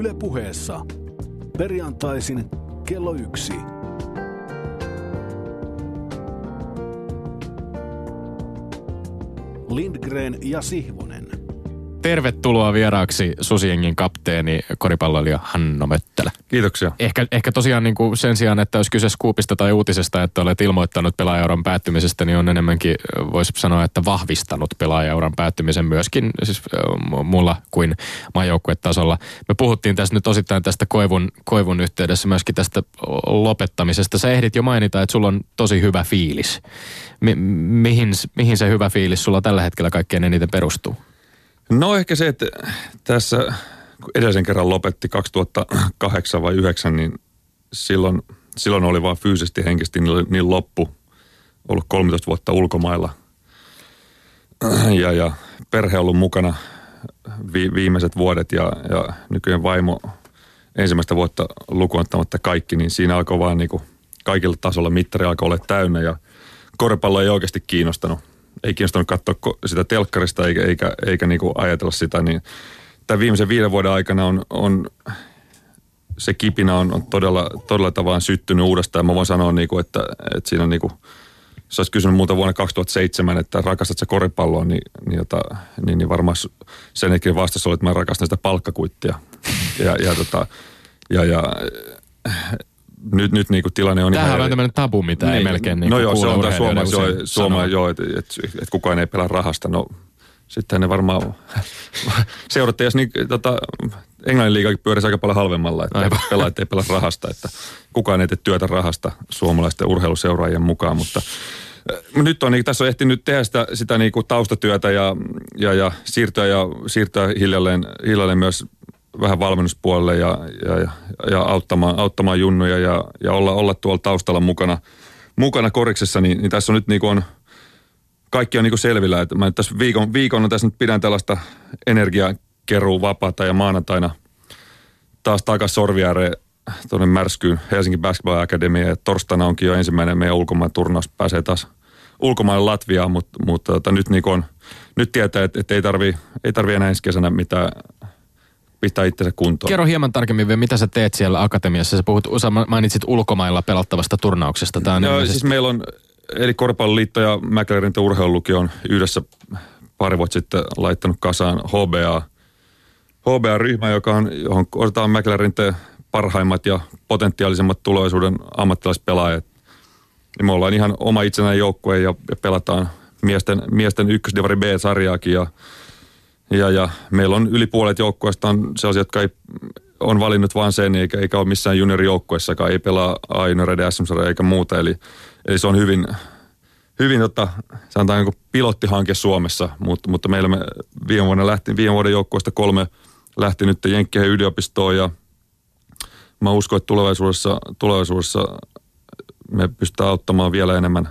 Yle puheessa. Perjantaisin kello yksi. Lindgren ja Sihvonen. Tervetuloa vieraaksi Susiengin kapteeni koripalloilija Hanno Möttälä. Kiitoksia. Ehkä, ehkä tosiaan niin kuin sen sijaan, että olisi kyse skuupista tai uutisesta, että olet ilmoittanut pelaajauran päättymisestä, niin on enemmänkin, voisi sanoa, että vahvistanut pelaajauran päättymisen myöskin siis mulla kuin maajoukkuetasolla. Me puhuttiin tässä nyt osittain tästä koivun, koivun yhteydessä myöskin tästä lopettamisesta. Sä ehdit jo mainita, että sulla on tosi hyvä fiilis. Mi- mihin, mihin se hyvä fiilis sulla tällä hetkellä kaikkein eniten perustuu? No ehkä se, että tässä edellisen kerran lopetti 2008 vai 2009, niin silloin, silloin oli vaan fyysisesti henkisesti niin, niin loppu. Ollut 13 vuotta ulkomailla ja, ja perhe ollut mukana vi, viimeiset vuodet ja, ja nykyinen vaimo ensimmäistä vuotta lukuottamatta kaikki, niin siinä alkoi vaan niin kuin kaikilla tasolla mittari alkoi olla täynnä ja koripallo ei oikeasti kiinnostanut ei kiinnostanut katsoa sitä telkkarista eikä, eikä, eikä niin kuin ajatella sitä, niin tämän viimeisen viiden vuoden aikana on, on se kipinä on, on todella, todella tavallaan syttynyt uudestaan. Mä voin sanoa, niin kuin, että, että siinä on niin kuin, jos olisi kysynyt muuta vuonna 2007, että rakastat sä koripalloa, niin, niin, jota, niin, niin varmaan sen hetken vastaus oli, että mä rakastan sitä palkkakuittia. Ja, ja, tota, ja, ja nyt, nyt niin kuin tilanne on Tämähän ihan... on tämmöinen tabu, mitä niin, ei melkein niin No joo, se on tämä Suomessa, joo, Suoma, joo että et, et, et kukaan ei pelaa rahasta. No sitten ne varmaan seuratte, jos niin, tota, Englannin liigakin pyörisi aika paljon halvemmalla, että pelaajat ei pelaa rahasta, että kukaan ei tee työtä rahasta suomalaisten urheiluseuraajien mukaan, mutta äh, nyt on, niin, tässä on ehtinyt tehdä sitä, sitä niin kuin taustatyötä ja, ja, ja siirtyä, ja siirtyä hiljalleen, hiljalleen myös vähän valmennuspuolelle ja, ja, ja, ja auttamaan, auttamaan junnuja ja, ja olla, olla tuolla taustalla mukana, mukana koriksessa, niin, niin tässä on nyt niin kuin on, kaikki on niin kuin selvillä. Että mä tässä viikon, viikon tässä nyt pidän tällaista energiakeruu vapaata ja maanantaina taas takaisin Sorviääreen tuonne Märskyyn Helsingin Basketball Academy ja torstaina onkin jo ensimmäinen meidän ulkomaan turnaus. Pääsee taas ulkomaille Latviaan, mutta, mutta tota, nyt, niin on, nyt tietää, että, että ei tarvi, ei tarvi enää ensi kesänä mitään pitää itsensä kuntoon. Kerro hieman tarkemmin vielä, mitä sä teet siellä akatemiassa. Sä puhut, sä mainitsit ulkomailla pelattavasta turnauksesta. Tämä on ilmeisesti... siis meillä on, eli Koripalloliitto ja McLaren urheilulukio on yhdessä pari vuotta sitten laittanut kasaan HBA, HBA-ryhmä, joka on, johon otetaan McLaren parhaimmat ja potentiaalisemmat tulevaisuuden ammattilaispelaajat. Ja me ollaan ihan oma itsenäinen joukkue ja, ja pelataan miesten, miesten ykkösdivari B-sarjaakin ja ja, ja meillä on yli puolet joukkueesta on sellaisia, jotka ei, on valinnut vain sen, eikä, eikä ole missään juniorijoukkueessakaan, ei pelaa a sm eikä muuta. Eli, eli se on hyvin, hyvin tota, sanotaan niin pilottihanke Suomessa, mutta, mutta meillä me viime, vuonna lähti, viime vuoden joukkueesta kolme lähti nyt Jenkkien yliopistoon ja mä uskon, että tulevaisuudessa, tulevaisuudessa me pystytään auttamaan vielä enemmän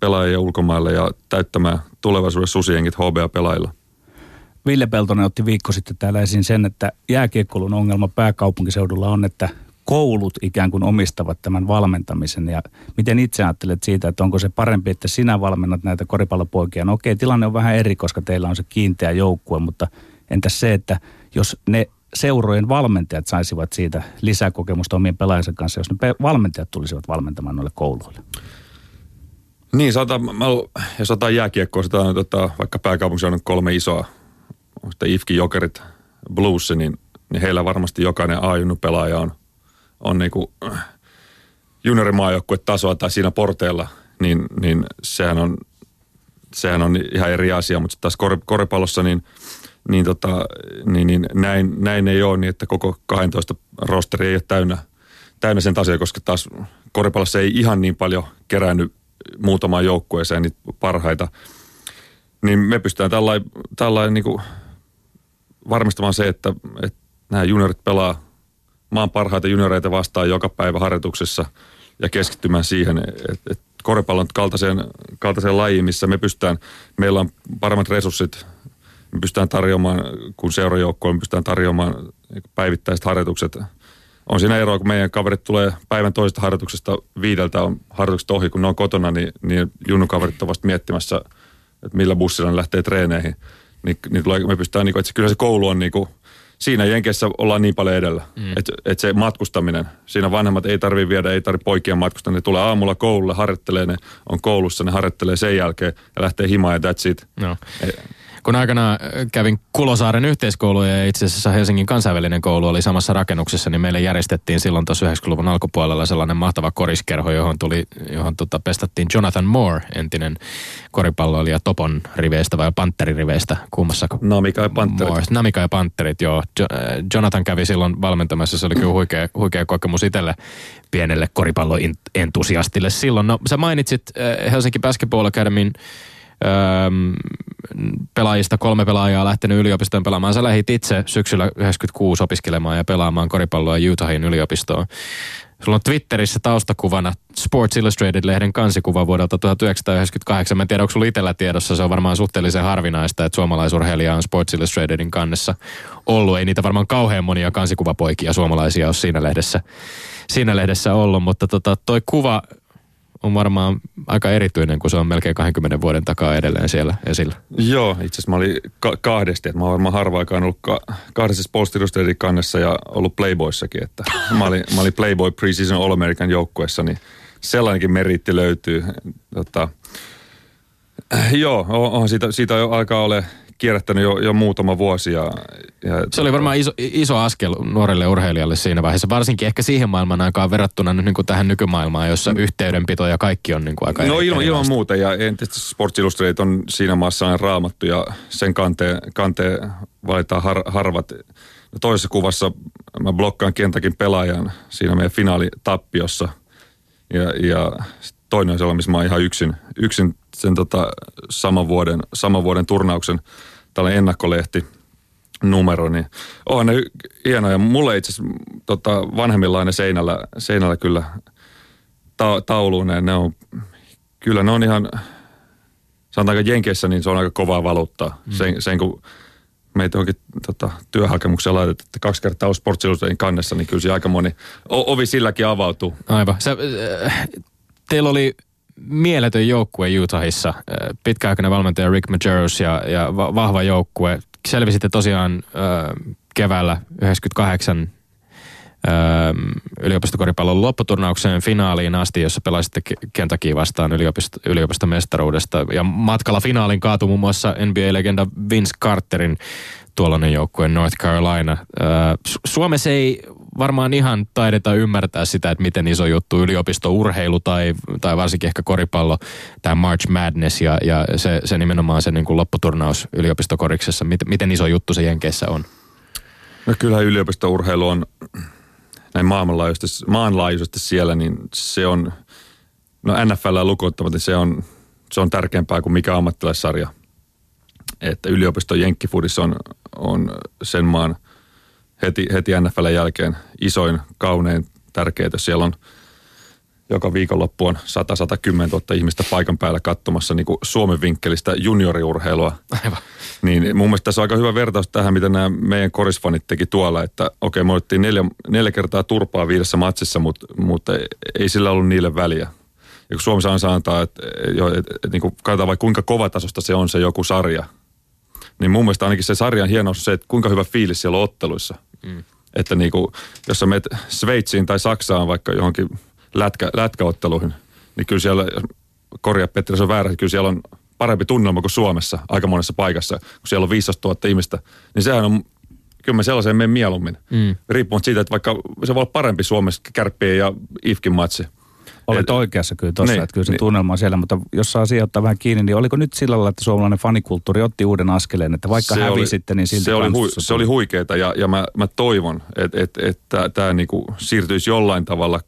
pelaajia ulkomaille ja täyttämään tulevaisuudessa susiengit HBA-pelaajilla. Ville Peltonen otti viikko sitten täällä esiin sen, että jääkiekkoulun ongelma pääkaupunkiseudulla on, että koulut ikään kuin omistavat tämän valmentamisen. Ja miten itse ajattelet siitä, että onko se parempi, että sinä valmennat näitä koripallopoikia? No okei, tilanne on vähän eri, koska teillä on se kiinteä joukkue, mutta entäs se, että jos ne seurojen valmentajat saisivat siitä lisäkokemusta omien pelaajansa kanssa, jos ne valmentajat tulisivat valmentamaan noille kouluille? Niin, sata, mä, jos otetaan jääkiekkoa, otetaan tota, vaikka pääkaupunkiseudun kolme isoa sitten Ifki Jokerit Blues, niin, niin heillä varmasti jokainen a pelaaja on, on niin kuin tasoa tai siinä porteella, niin, niin sehän, on, sehän on ihan eri asia, mutta taas kor, koripallossa niin, niin, tota, niin, niin näin, näin, ei ole niin, että koko 12 rosteri ei ole täynnä, täynnä sen tasoa, koska taas koripallossa ei ihan niin paljon kerännyt muutamaan joukkueeseen niitä parhaita. Niin me pystytään tällainen, tällainen niin varmistamaan se, että, että nämä juniorit pelaa maan parhaita junioreita vastaan joka päivä harjoituksessa ja keskittymään siihen, että, että koripallon kaltaiseen, kaltaiseen lajiin, missä me pystytään, meillä on paremmat resurssit, me pystytään tarjoamaan, kun seurajoukkoon, me pystytään tarjoamaan päivittäiset harjoitukset. On siinä eroa, kun meidän kaverit tulee päivän toisesta harjoituksesta viideltä on harjoitukset ohi, kun ne on kotona, niin, niin junnukaverit ovat miettimässä, että millä bussilla ne lähtee treeneihin – niin, niin tulee, me pystytään, niin kuin, että kyllä se koulu on niin kuin, siinä Jenkeissä ollaan niin paljon edellä, mm. että et se matkustaminen, siinä vanhemmat ei tarvi viedä, ei tarvi poikia matkustaa, ne tulee aamulla koululle, harjoittelee, ne on koulussa, ne harjoittelee sen jälkeen ja lähtee himaan ja that's it. No. E- kun aikana äh, kävin Kulosaaren yhteiskoulu ja itse asiassa Helsingin kansainvälinen koulu oli samassa rakennuksessa, niin meille järjestettiin silloin tuossa 90-luvun alkupuolella sellainen mahtava koriskerho, johon, tuli, johon tota, pestattiin Jonathan Moore, entinen koripalloilija Topon riveistä vai Panterin riveistä, kummassa? Namika ja Panterit. Moore. Namika ja Panterit, joo. Jo, äh, Jonathan kävi silloin valmentamassa, se oli kyllä huikea, huikea kokemus itselle pienelle koripalloentusiastille silloin. No sä mainitsit äh, Helsinki Basketball Academyn öö, pelaajista kolme pelaajaa lähtenyt yliopistoon pelaamaan. Sä lähdit itse syksyllä 96 opiskelemaan ja pelaamaan koripalloa Utahin yliopistoon. Sulla on Twitterissä taustakuvana Sports Illustrated-lehden kansikuva vuodelta 1998. Mä en tiedä, onko sulla itsellä tiedossa. Se on varmaan suhteellisen harvinaista, että suomalaisurheilija on Sports Illustratedin kannessa ollut. Ei niitä varmaan kauhean monia kansikuvapoikia suomalaisia ole siinä lehdessä, siinä lehdessä ollut, mutta tota, toi kuva on varmaan aika erityinen, kun se on melkein 20 vuoden takaa edelleen siellä esillä. Joo, itse asiassa mä olin ka- kahdesti, että mä oon varmaan harva aikaan ollut ka- kahdessa kannessa ja ollut Playboyssakin, että mä olin, mä olin Playboy Preseason All American joukkueessa, niin sellainenkin meritti löytyy. Tota, joo, on, siitä, siitä jo alkaa ole kierrättänyt jo, jo muutama vuosi. Ja, ja se oli varmaan iso, iso askel nuorelle urheilijalle siinä vaiheessa, varsinkin ehkä siihen maailman aikaan verrattuna nyt niin kuin tähän nykymaailmaan, jossa mm. yhteydenpito ja kaikki on niin kuin aika No ilman, ilman muuta, ja entistä Sports Illustrated on siinä maassa raamattu, ja sen kanteen, kanteen valitaan har, harvat. No toisessa kuvassa mä blokkaan Kentakin pelaajan siinä meidän finaalitappiossa, ja, ja toinen on sellainen, missä mä oon ihan yksin, yksin sen tota, saman, vuoden, saman vuoden turnauksen tällainen ennakkolehti numero, niin on ne hienoja. Mulle itse asiassa tota, vanhemmillaan ne seinällä, seinällä kyllä ta- tauluun, ne on, kyllä ne on ihan, sanotaanko Jenkeissä, niin se on aika kovaa valuuttaa. Mm. Sen, sen kun meitä onkin tota, työhakemuksia laitettu, että kaksi kertaa on kannessa, niin kyllä se aika moni ovi silläkin avautuu. Aivan. Sä, äh, teillä oli mieletön joukkue Utahissa. Pitkäaikainen valmentaja Rick Majerus ja, ja vahva joukkue. Selvisitte tosiaan äh, keväällä 98 äh, yliopistokoripallon lopputurnaukseen finaaliin asti, jossa pelasitte Kentucky vastaan yliopisto, yliopistomestaruudesta. Ja matkalla finaalin kaatui muun muassa NBA-legenda Vince Carterin tuollainen joukkue North Carolina. Suomessa ei varmaan ihan taideta ymmärtää sitä, että miten iso juttu yliopistourheilu tai, tai varsinkin ehkä koripallo, tämä March Madness ja, ja se, se nimenomaan se niin kuin lopputurnaus yliopistokoriksessa, miten, miten iso juttu se Jenkeissä on? No kyllä yliopistourheilu on näin maailmanlaajuisesti, maanlaajuisesti siellä, niin se on, no NFL lukuottamatta, se on, se on tärkeämpää kuin mikä ammattilaissarja. Että yliopisto Jenkkifudissa on, on sen maan – heti, heti NFLn jälkeen isoin, kaunein, tärkeää. Siellä on joka viikonloppu on 100-110 000 ihmistä paikan päällä katsomassa niin kuin Suomen vinkkelistä junioriurheilua. Aivan. Niin mun mielestä tässä on aika hyvä vertaus tähän, mitä nämä meidän korisfanit teki tuolla, että okei, me otettiin neljä, neljä kertaa turpaa viidessä matsissa, mutta, mutta ei sillä ollut niille väliä. Ja kun Suomessa on sanotaan, että, että, että, että niin kuin katsotaan vaikka kuinka kovatasosta se on se joku sarja, niin mun mielestä ainakin se sarjan hienous on se, että kuinka hyvä fiilis siellä on otteluissa – Mm. Että niin kuin, jos sä menet Sveitsiin tai Saksaan vaikka johonkin lätkä, lätkäotteluihin, niin kyllä siellä, korjaa Petri, se on väärä, kyllä siellä on parempi tunnelma kuin Suomessa aika monessa paikassa, kun siellä on 15 000 ihmistä. Niin sehän on, kyllä mä sellaiseen menen mieluummin. Mm. Riippumatta siitä, että vaikka se voi olla parempi Suomessa kärppien ja IFKin matsi. Olet et, oikeassa kyllä tuossa, niin, että kyllä se niin. tunnelma on siellä, mutta jos saa siihen ottaa vähän kiinni, niin oliko nyt sillä lailla, että suomalainen fanikulttuuri otti uuden askeleen, että vaikka se hävisitte, niin silti se oli, hu, se oli huikeeta ja, ja mä, mä toivon, että et, et, tämä niinku siirtyisi jollain tavalla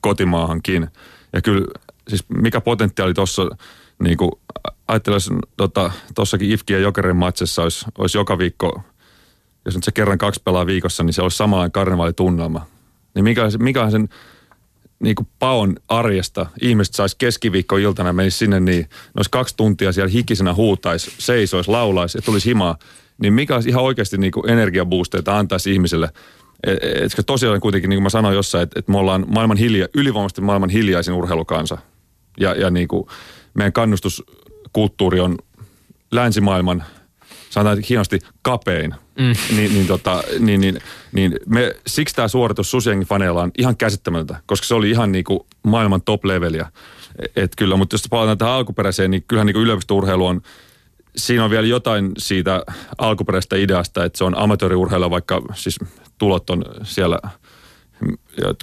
kotimaahankin. Ja kyllä, siis mikä potentiaali tuossa, niin kuin ajattelisi tuossakin tota, IFKien ja Jokerin matsissa olisi, olisi joka viikko, jos nyt se kerran kaksi pelaa viikossa, niin se olisi samanlainen karnevaalitunnelma. Niin mikä, mikä sen niin kuin paon arjesta ihmiset saisi keskiviikkoiltana menisi sinne niin, ne olisi kaksi tuntia siellä hikisenä huutaisi, seisoisi, laulaisi ja tulisi himaa, niin mikä olisi ihan oikeasti niin kuin energiaboosteita antaisi ihmiselle. Etkö e, tosiaan kuitenkin, niin kuin mä sanoin jossain, että, että me ollaan maailman hilja, ylivoimaisesti maailman hiljaisin urheilukansa. Ja, ja niin kuin meidän kannustuskulttuuri on länsimaailman sanotaan hienosti kapein, mm. niin, niin, tota, niin, niin, niin me, siksi tämä suoritus Susjengin faneilla on ihan käsittämätöntä, koska se oli ihan niin kuin maailman top-leveliä. Et kyllä, mutta jos palataan tähän alkuperäiseen, niin kyllähän niin yliopistourheilu on, siinä on vielä jotain siitä alkuperäisestä ideasta, että se on amatööriurheilu, vaikka siis tulot on siellä –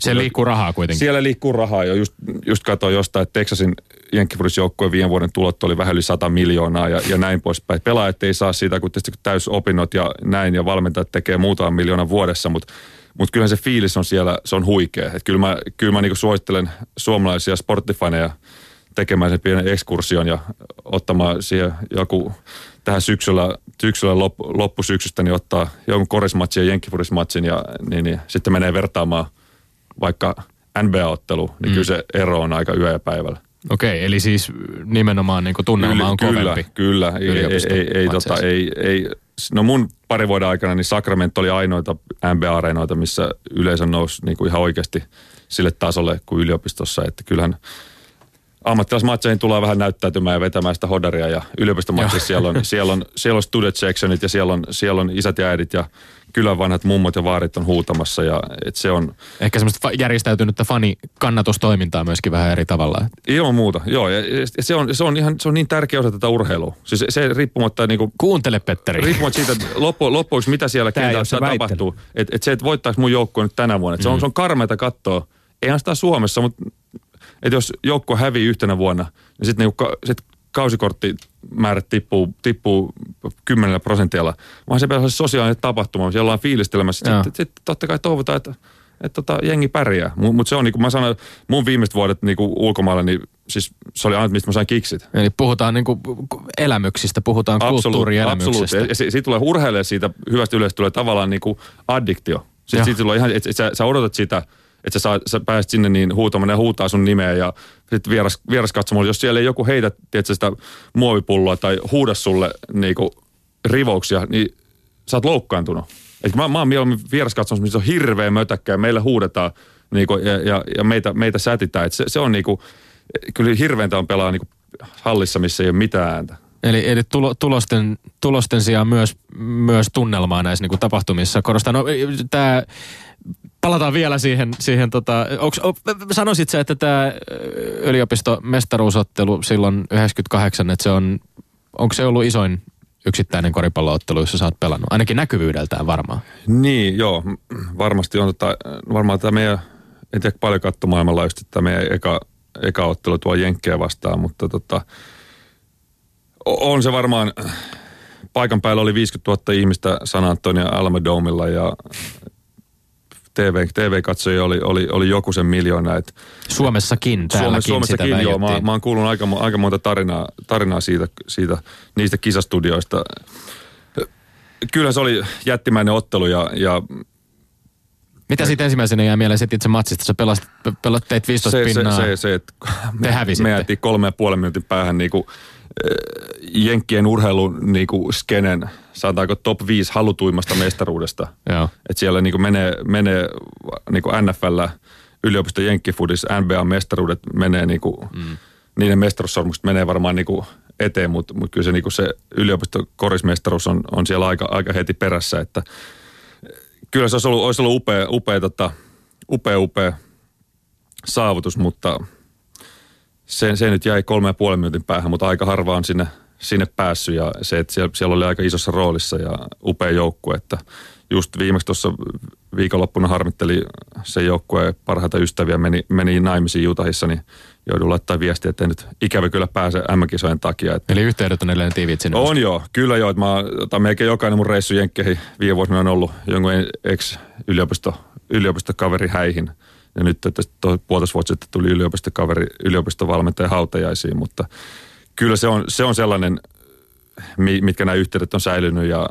siellä liikkuu rahaa kuitenkin. Siellä liikkuu rahaa jo. Just, just katsoin jostain, että Texasin jenkkifudisjoukkueen viime vuoden tulot oli vähän yli 100 miljoonaa ja, ja näin poispäin. Pelaajat ei saa siitä, kun täys opinnot ja näin ja valmentajat tekee muutaman miljoonan vuodessa, mutta mutta kyllähän se fiilis on siellä, se on huikea. Et kyllä mä, kyllä mä niinku suosittelen suomalaisia sporttifaneja tekemään sen pienen ekskursion ja ottamaan siihen joku tähän syksyllä, syksyllä lop, loppusyksystä, niin ottaa jonkun korismatsin ja jenkkifurismatsin ja niin, niin, sitten menee vertaamaan vaikka NBA-ottelu, niin mm. kyllä se ero on aika yö ja päivällä. Okei, eli siis nimenomaan niin tunnelma on kyllä, kovempi. Kyllä, ei, ei, ei, tota, ei, ei, no mun pari vuoden aikana niin Sacramento oli ainoita NBA-areenoita, missä yleisö nousi niin kuin ihan oikeasti sille tasolle kuin yliopistossa, että kyllähän ammattilaismatseihin tulee vähän näyttäytymään ja vetämään sitä hodaria ja yliopistomatsissa siellä on, siellä on, siellä on student sectionit ja siellä on, siellä on isät ja äidit ja kylän vanhat mummot ja vaarit on huutamassa ja et se on... Ehkä semmoista järjestäytynyttä fani-kannatustoimintaa myöskin vähän eri tavalla. Ilman muuta, joo. Ja se on, se on, ihan, se on niin tärkeä osa tätä urheilua. Siis se, riippumatta niinku... Kuuntele Petteri. Riippumatta siitä, loppu, loppuksi mitä siellä kentällä tapahtuu. Että et se, että voittaako mun joukkue nyt tänä vuonna. Et se, on, mm. se on karmeita katsoa. Eihän sitä Suomessa, mutta että jos joukko hävii yhtenä vuonna, niin sitten niinku, sit kausikorttimäärät tippuu, tippuu 10 prosentilla, vaan se pitäisi olla sosiaalinen tapahtuma, siellä ollaan fiilistelemässä. Sitten sit, totta kai toivotaan, että että tota, jengi pärjää. Mutta se on, niin kuin mä sanoin, mun viimeiset vuodet niin kuin ulkomailla, niin siis se oli aina, mistä mä sain kiksit. Eli puhutaan niin kuin elämyksistä, puhutaan kulttuurielämyksistä. Absoluut. Ja siitä tulee urheilija siitä hyvästä yleistä tulee tavallaan niin kuin addiktio. Sitten siitä tulee ihan, että et sä, sä odotat sitä – että sä, saa, sä pääset sinne niin huutamaan ja huutaa sun nimeä ja sitten vieras, vieras katsomaan, jos siellä ei joku heitä tiedätkö, sitä muovipulloa tai huuda sulle niinku rivouksia, niin sä oot loukkaantunut. Et mä, mä oon mieluummin vieras katsomassa, missä on hirveä mötäkkä ja meille huudetaan niinku, ja, ja, ja, meitä, meitä sätitään. Et se, se on niinku, kyllä hirveintä on pelaa niinku hallissa, missä ei ole mitään ääntä. Eli, eli tulo, tulosten, tulosten sijaan myös, myös tunnelmaa näissä niin kuin tapahtumissa. Korostan, no, tämä palataan vielä siihen, siihen tota, onks, sanoisit sä, että tämä yliopistomestaruusottelu silloin 98, että se on, onko se ollut isoin yksittäinen koripalloottelu, jossa sä oot pelannut? Ainakin näkyvyydeltään varmaan. Niin, joo. Varmasti on tota, varmaan tämä meidän, en tiedä paljon kattomaailmalla just, että meidän eka, eka ottelu tuo Jenkkejä vastaan, mutta tota, on se varmaan, paikan päällä oli 50 000 ihmistä San Antonio Alamedomilla ja TV, TV-katsojia oli, oli, oli joku sen miljoona. Et, Suomessakin, täälläkin Suomessakin, sitä joo. Mä, mä oon kuullut aika, aika monta tarinaa, tarinaa siitä, siitä, niistä kisastudioista. Kyllä se oli jättimäinen ottelu ja, ja mitä siitä ensimmäisenä jää mieleen sitten itse matsista? Sä pelasit, pelat, teit 15 se, pinnaa. Se, se, se että me, me jäätiin kolme ja puolen minuutin päähän niin kuin, Jenkkien urheilun niin kuin skenen, sanotaanko top 5 halutuimmasta mestaruudesta. että siellä niin kuin menee, menee niin kuin NFL, yliopisto Jenkkifudis, NBA-mestaruudet menee niin kuin, mm. niiden mestaruussormukset menee varmaan niin kuin eteen, mutta, mutta kyllä se, niin kuin se yliopisto korismestaruus on, on siellä aika, aika heti perässä, että kyllä se olisi ollut, olisi ollut upea, upea, tota, upea, upea saavutus, mutta – se, se nyt jäi kolme ja puolen minuutin päähän, mutta aika harva on sinne, sinne päässyt ja se, että siellä, siellä oli aika isossa roolissa ja upea joukkue, että just viimeksi tuossa viikonloppuna harmitteli se joukkue parhaita ystäviä, meni, meni naimisiin Jutahissa, niin joudun laittaa viestiä, että nyt ikävä kyllä pääse M-kisojen takia. Että Eli yhteydet on edelleen tiivit sinne? On joo, kyllä joo. Että mä, tai melkein jokainen mun reissu Jenkkeihin viime vuosina on ollut jonkun ex-yliopisto yliopistokaveri häihin – ja nyt tästä puolitoista vuotta sitten tuli yliopistokaveri, yliopistovalmentaja hautajaisiin, mutta kyllä se on, se on sellainen, mitkä nämä yhteydet on säilynyt ja,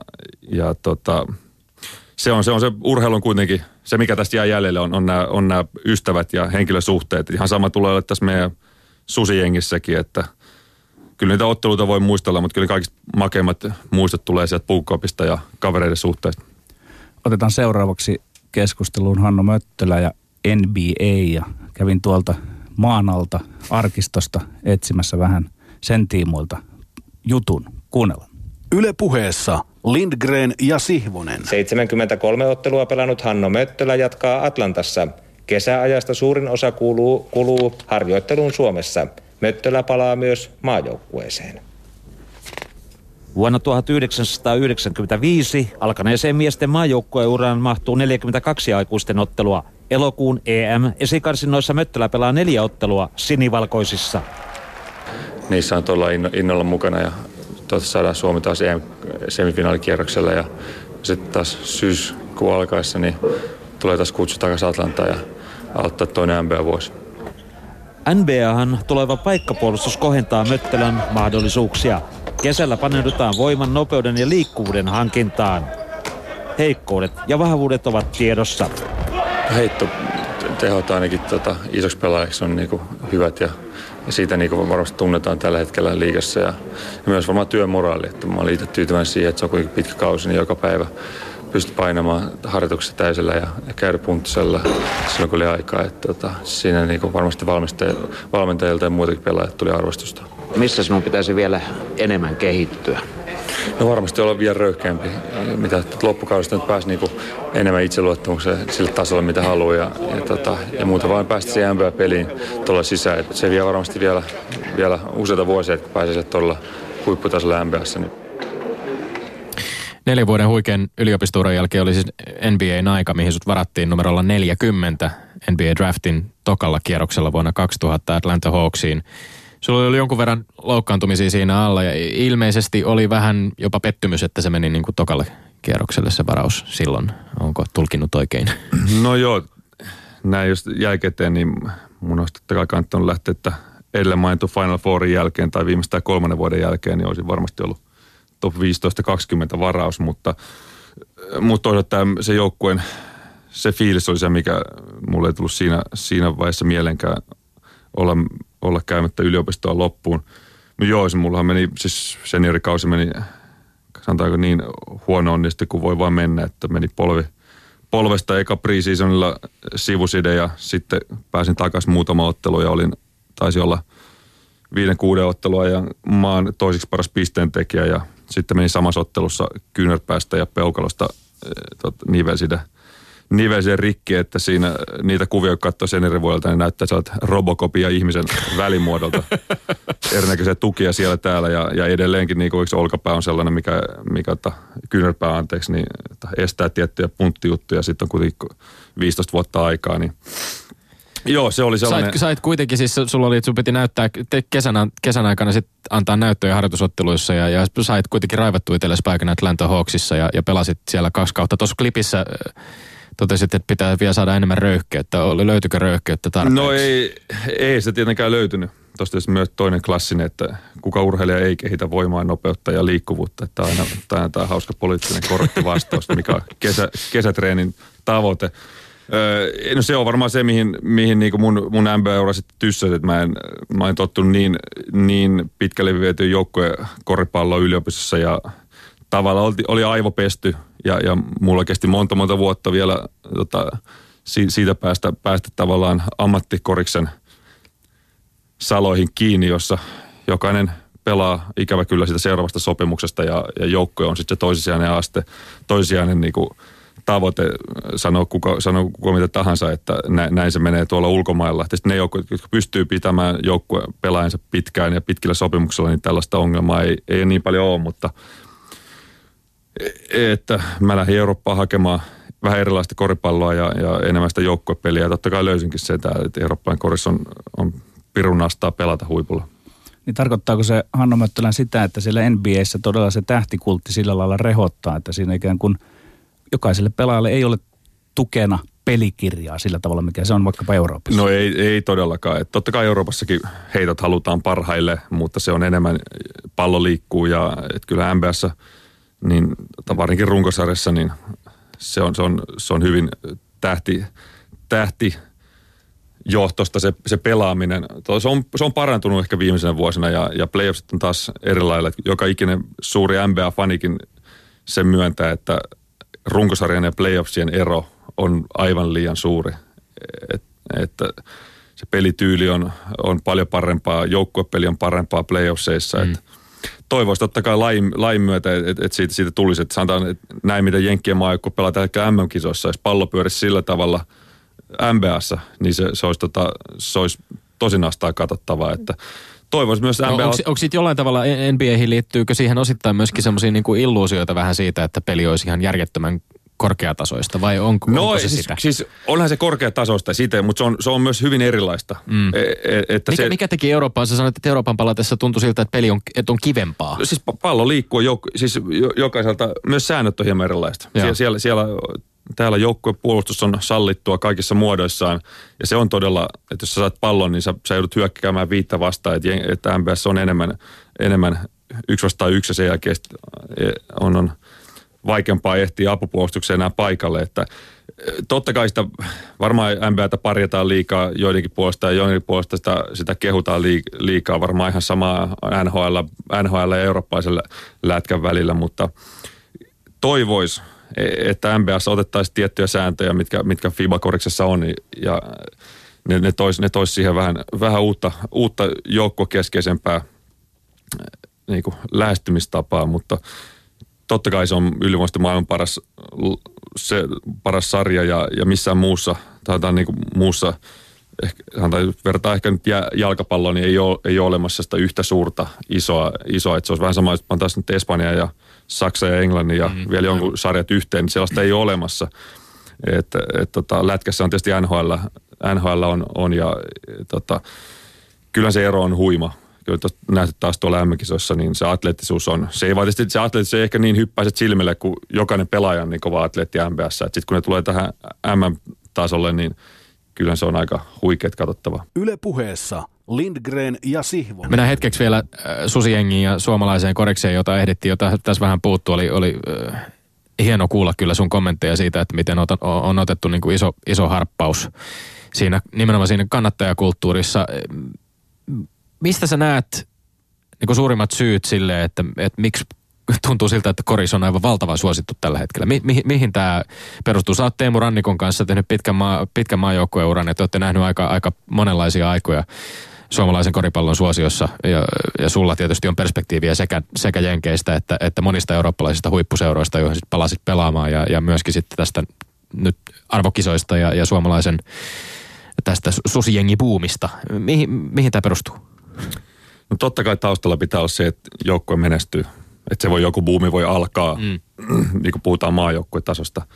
ja tota, se on, se on se urheilun kuitenkin, se mikä tästä jää jäljelle on, on, nämä, on nämä ystävät ja henkilösuhteet. Ihan sama tulee olla tässä meidän susijengissäkin, että kyllä niitä otteluita voi muistella, mutta kyllä kaikista makeimmat muistot tulee sieltä puukkoopista ja kavereiden suhteista. Otetaan seuraavaksi keskusteluun Hanno Möttölä ja NBA ja kävin tuolta maan alta arkistosta etsimässä vähän sen tiimoilta jutun. Kuunnellaan. Yle puheessa Lindgren ja Sihvonen. 73 ottelua pelannut Hanno Möttölä jatkaa Atlantassa. Kesäajasta suurin osa kuluu, kuluu harjoitteluun Suomessa. Möttölä palaa myös maajoukkueeseen. Vuonna 1995 alkaneeseen miesten maajoukkueuraan mahtuu 42 aikuisten ottelua. Elokuun EM-esikarsinoissa Möttölä pelaa neljä ottelua sinivalkoisissa. Niissä on tuolla innolla mukana ja toivottavasti saadaan Suomi taas semifinaalikierroksella ja sitten taas syyskuun alkaessa niin tulee taas kutsu takaisin Atlantaan ja aloittaa toinen NBA-vuosi. NBAhan tuleva paikkapuolustus kohentaa Möttölän mahdollisuuksia. Kesällä paneudutaan voiman, nopeuden ja liikkuvuuden hankintaan. Heikkoudet ja vahvuudet ovat tiedossa. Heitto tehot ainakin tota, isoksi pelaajaksi on niinku hyvät ja, ja siitä niinku varmasti tunnetaan tällä hetkellä liigassa ja, ja myös varmaan työmoraali. Että mä olin itse tyytyväinen siihen, että se on kuitenkin pitkä kausi, niin joka päivä pystyi painamaan harjoituksessa täysillä ja, ja käydä punttisella silloin kun oli aikaa. Että, tota, siinä niinku varmasti valmentajilta ja muitakin pelaajat tuli arvostusta. Missä sinun pitäisi vielä enemmän kehittyä? No varmasti olla vielä röyhkeämpi, mitä loppukaudesta nyt pääsi niinku enemmän itseluottamukseen sille tasolle, mitä haluaa. Ja, ja, tota, ja muuta vain päästä siihen NBA-peliin tuolla sisään. Et se vie varmasti vielä, vielä useita vuosia, että pääsee tuolla huipputasolla NBAssa. Niin. Neljän vuoden huikean yliopistuuran jälkeen oli siis NBAn aika, mihin sut varattiin numerolla 40 NBA Draftin tokalla kierroksella vuonna 2000 Atlanta Hawksiin. Sulla oli jonkun verran loukkaantumisia siinä alla ja ilmeisesti oli vähän jopa pettymys, että se meni niin kuin tokalle kierrokselle se varaus silloin. Onko tulkinnut oikein? No joo, näin just jälkeen, niin mun olisi totta kai kannattanut lähteä, että edelleen mainittu Final Fourin jälkeen tai viimeistään kolmannen vuoden jälkeen, niin olisi varmasti ollut top 15-20 varaus, mutta, mutta toisaalta se joukkueen se fiilis oli se, mikä mulle ei tullut siinä, siinä vaiheessa mielenkään olla, olla käymättä yliopistoa loppuun. No joo, se mullahan meni, siis seniorikausi meni, sanotaanko niin huono onnisti kuin voi vaan mennä, että meni polvi, polvesta eka preseasonilla sivuside ja sitten pääsin takaisin muutama ottelu ja olin, taisi olla viiden kuuden ottelua ja maan toisiksi paras pisteentekijä ja sitten meni samassa ottelussa kyynärpäästä ja peukalosta e, tot, nivelside – nivelseen rikki, että siinä niitä kuvia, kun katsoo sen eri vuodelta, niin näyttää sellaista robokopia ihmisen välimuodolta. Erinäköisiä tukia siellä täällä ja, ja edelleenkin niin kuin olkapää on sellainen, mikä, mikä että kyynärpää anteeksi, niin että estää tiettyjä punttijuttuja. Sitten on kuitenkin 15 vuotta aikaa, niin Joo, se oli sellainen. Sait, sait kuitenkin, siis sulla oli, että sun piti näyttää kesän, kesän aikana sit antaa näyttöjä harjoitusotteluissa ja, ja sait kuitenkin raivattu itsellesi paikan Atlanta Hawksissa ja, ja pelasit siellä kaksi kautta. Tuossa klipissä totesit, että pitää vielä saada enemmän röyhkeyttä. Löytyykö röyhkeyttä tarpeeksi? No ei, ei se tietenkään löytynyt. Tuosta myös toinen klassinen, että kuka urheilija ei kehitä voimaa, nopeutta ja liikkuvuutta. Että aina, aina tämä hauska poliittinen korrekti vastaus, mikä on kesä, kesätreenin tavoite. Öö, no se on varmaan se, mihin, mihin niin mun, mun NBA-ura sitten tyssäsi, että mä en, mä en tottunut niin, niin pitkälle viety joukkojen koripalloa yliopistossa ja tavallaan oli, oli aivopesty ja, ja mulla kesti monta monta vuotta vielä tota, siitä päästä, päästä tavallaan ammattikoriksen saloihin kiinni, jossa jokainen pelaa ikävä kyllä sitä seuraavasta sopimuksesta ja, ja joukkoja on sitten se toisisijainen aste, toisisijainen niin tavoite, sanoo kuka, sanoo kuka mitä tahansa, että näin, näin se menee tuolla ulkomailla. Sitten ne joukkueet, jotka pystyy pitämään joukkue pelaajansa pitkään ja pitkillä sopimuksilla, niin tällaista ongelmaa ei, ei niin paljon ole, mutta että mä lähdin Eurooppaan hakemaan vähän erilaista koripalloa ja, ja enemmän sitä joukkuepeliä. Ja totta kai löysinkin sen, että Euroopan korissa on, on pirun nastaa pelata huipulla. Niin tarkoittaako se Hanno Möttölän sitä, että siellä NBAssä todella se tähtikultti sillä lailla rehottaa, että siinä ikään kuin jokaiselle pelaajalle ei ole tukena pelikirjaa sillä tavalla, mikä se on vaikkapa Euroopassa? No ei, ei todellakaan. Et totta kai Euroopassakin heitot halutaan parhaille, mutta se on enemmän pallo liikkuu ja et kyllä NBAssa – niin varinkin runkosarjassa, niin se on, se on, se on hyvin tähti, tähti johtosta se, se pelaaminen. Se on, se on parantunut ehkä viimeisenä vuosina ja, ja playoffsit on taas erilailla. Joka ikinen suuri NBA-fanikin sen myöntää, että runkosarjan ja playoffsien ero on aivan liian suuri. Et, että se pelityyli on, on paljon parempaa, joukkuepeli on parempaa playoffseissa. Mm. Toivoisi totta kai lain, lain myötä, että et siitä, siitä tulisi, että sanotaan, että näin mitä Jenkkien maajoukko pelaa tällä MM-kisoissa, jos pallo pyörisi sillä tavalla MBAssa, niin se, se, olisi, tota, se olisi tosi nastaa katsottavaa, että toivoisi myös NBA... No, onko, onko sitten jollain tavalla NBAihin liittyykö siihen osittain myöskin semmoisia niin illuusioita vähän siitä, että peli olisi ihan järjettömän korkeatasoista vai onko, no, onko se siis, sitä? siis onhan se korkeatasoista siitä, mutta se on, se on myös hyvin erilaista. Mm. E, e, että mikä, se, mikä teki Eurooppaan? Sä sanoit, että Euroopan palatessa tuntui siltä, että peli on, että on kivempaa. No, siis pallo liikkuu jouk- siis jokaiselta, myös säännöt on hieman erilaista. Sie- siellä, siellä, täällä joukkuepuolustus on sallittua kaikissa muodoissaan. Ja se on todella, että jos sä saat pallon, niin sä, sä joudut hyökkäämään viittä vastaan. Että, että MBS on enemmän, enemmän yksi vastaan yksi ja sen jälkeen on, on vaikeampaa ehtiä apupuolustukseen enää paikalle. Että eh, totta kai sitä varmaan NBAtä parjataan liikaa joidenkin puolesta ja joidenkin puolesta sitä, sitä kehutaan liikaa. Varmaan ihan samaa NHL, NHL ja eurooppalaisella lätkän välillä, mutta toivois, e, että NBAssa otettaisiin tiettyjä sääntöjä, mitkä, mitkä FIBA-koriksessa on ja ne, ne tois, ne tois siihen vähän, vähän uutta, uutta joukkokeskeisempää eh, niin lähestymistapaa, mutta – totta kai se on ylivoimaisesti maailman paras, se paras sarja ja, ja missään muussa, tai niin kuin muussa, ehkä, vertaa ehkä nyt jalkapalloon, niin ei ole, ei ole olemassa sitä yhtä suurta isoa, isoa. Että se olisi vähän sama, että taas nyt Espanja ja Saksa ja Englannin ja mm, vielä jonkun sarjat yhteen, niin sellaista ei ole olemassa. että et, tota, lätkässä on tietysti NHL, NHL on, on ja et, tota, kyllä se ero on huima joita nähty taas tuolla m niin se atleettisuus on, se ei vaan se atleettisuus ei ehkä niin hyppäiset silmille kuin jokainen pelaaja on niin kova atleetti MBS. Sitten kun ne tulee tähän MM-tasolle, niin kyllä se on aika huikeet katsottava. Yle puheessa Lindgren ja Sihvo. Mennään hetkeksi vielä äh, Susiengiin ja suomalaiseen korikseen, jota ehdittiin, jota tässä vähän puuttu. Oli, oli äh, hieno kuulla kyllä sun kommentteja siitä, että miten on, on otettu niin kuin iso, iso harppaus siinä, nimenomaan siinä kannattajakulttuurissa mistä sä näet niin suurimmat syyt sille, että, että miksi tuntuu siltä, että koris on aivan valtavan suosittu tällä hetkellä. Mi- mihin, mihin tämä perustuu? Sä oot Teemu Rannikon kanssa tehnyt pitkän, maa, pitkän maajoukkueuran, että olette nähnyt aika, aika monenlaisia aikoja suomalaisen koripallon suosiossa. Ja, ja sulla tietysti on perspektiiviä sekä, sekä Jenkeistä että, että monista eurooppalaisista huippuseuroista, joihin sit palasit pelaamaan. Ja, ja myöskin sitten tästä nyt arvokisoista ja, ja suomalaisen tästä susijengibuumista. Mihin, mihin tämä perustuu? No totta kai taustalla pitää olla se, että joukkue menestyy. Että se voi joku buumi voi alkaa, mm. niin kuin puhutaan maajoukkuetasosta.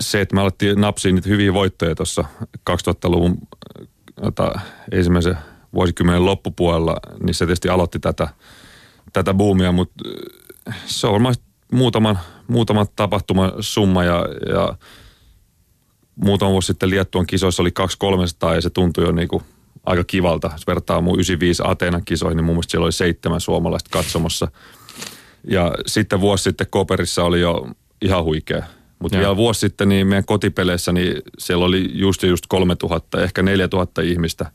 Se, että me alettiin napsia niitä hyviä voittoja tuossa 2000-luvun ota, ensimmäisen vuosikymmenen loppupuolella, niin se tietysti aloitti tätä, tätä buumia, mutta se on varmaan muutaman, muutaman tapahtuman summa ja, ja muutama vuosi sitten Liettuan kisoissa oli 200-300 ja se tuntui jo niin kuin aika kivalta. Jos vertaa mun 95 Ateenan kisoihin, niin mun mielestä siellä oli seitsemän suomalaista katsomassa. Ja sitten vuosi sitten Koperissa oli jo ihan huikea. Mutta vielä vuosi sitten niin meidän kotipeleissä, niin siellä oli just just 3000, ehkä 4000 ihmistä.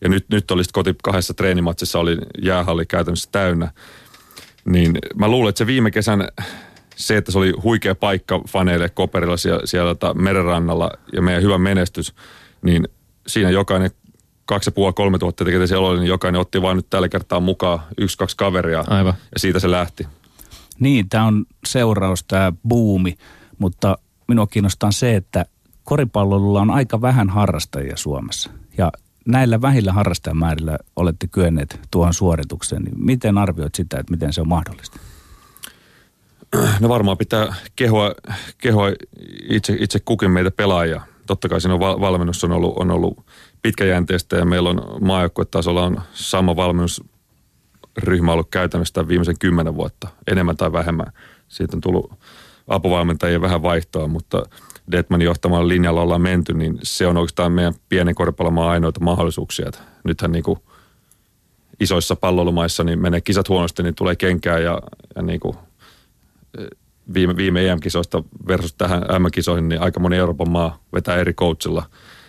Ja nyt, nyt oli koti kahdessa treenimatsissa oli jäähalli käytännössä täynnä. Niin mä luulen, että se viime kesän se, että se oli huikea paikka faneille Koperilla siellä, siellä tota merenrannalla ja meidän hyvä menestys, niin siinä jokainen kaksi ja puoli, kolme tuhatta ketä siellä oli, niin jokainen otti vain nyt tällä kertaa mukaan yksi, kaksi kaveria. Aivan. Ja siitä se lähti. Niin, tämä on seuraus, tämä buumi, mutta minua kiinnostaa se, että koripallolla on aika vähän harrastajia Suomessa. Ja näillä vähillä harrastajamäärillä olette kyenneet tuohon suoritukseen. Niin miten arvioit sitä, että miten se on mahdollista? No varmaan pitää kehoa, kehoa itse, itse kukin meitä pelaajia. Totta kai siinä on val, valmennus on ollut, on ollut pitkäjänteistä ja meillä on maajoukkuetasolla on sama valmennusryhmä ollut käytännössä viimeisen kymmenen vuotta, enemmän tai vähemmän. Siitä on tullut apuvalmentajia vähän vaihtoa, mutta Detmanin johtamalla linjalla ollaan menty, niin se on oikeastaan meidän pienen koripallomaan ainoita mahdollisuuksia. Että nythän niin kuin isoissa palloilumaissa niin menee kisat huonosti, niin tulee kenkää ja, ja niin kuin viime, viime EM-kisoista versus tähän M-kisoihin, niin aika moni Euroopan maa vetää eri coachilla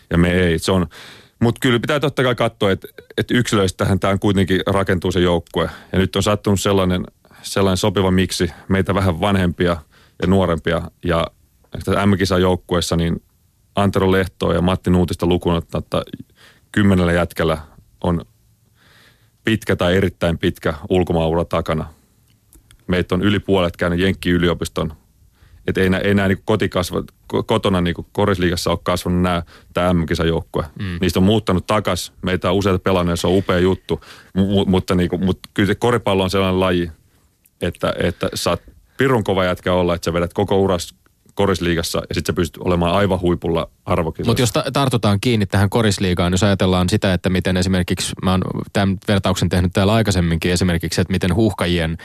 ja me ei. Se on, mutta kyllä pitää totta kai katsoa, että, että yksilöistähän tämä kuitenkin rakentuu se joukkue. Ja nyt on sattunut sellainen, sellainen sopiva miksi meitä vähän vanhempia ja nuorempia. Ja M-kisan joukkueessa niin Antero Lehtoa ja Matti Nuutista lukuun että kymmenellä jätkällä on pitkä tai erittäin pitkä ulkomaanura takana. Meitä on yli puolet käynyt Jenkki-yliopiston että ei, ei nämä niin kotikasva, kotona niin korisliigassa ole kasvanut nämä, tämä M-kisajoukkue. Mm. Niistä on muuttanut takas. Meitä on useita pelanneja, se on upea juttu. M- mutta, niin kuin, mutta kyllä se koripallo on sellainen laji, että, että saat pirun kova jätkä olla, että sä vedät koko uras korisliigassa ja sitten sä pystyt olemaan aivan huipulla arvokisoissa. Mutta jos ta- tartutaan kiinni tähän korisliigaan, jos ajatellaan sitä, että miten esimerkiksi, mä oon tämän vertauksen tehnyt täällä aikaisemminkin esimerkiksi, että miten huuhkajien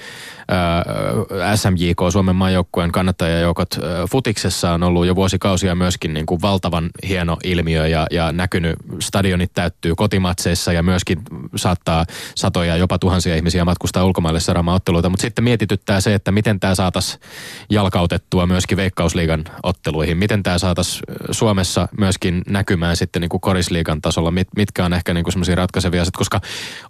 ää, SMJK, Suomen maajoukkueen kannattajajoukot ää, futiksessa on ollut jo vuosikausia myöskin niin kuin valtavan hieno ilmiö ja, ja näkynyt, stadionit täyttyy kotimatseissa ja myöskin saattaa satoja, jopa tuhansia ihmisiä matkustaa ulkomaille seuraamaan otteluita, mutta sitten mietityttää se, että miten tämä saataisiin jalkautettua myöskin veikkausliigan otteluihin, miten tämä saataisiin Suomessa myöskin näkymään sitten niin kuin korisliigan tasolla, mit, mitkä on ehkä niin kuin semmoisia ratkaisevia asiat, koska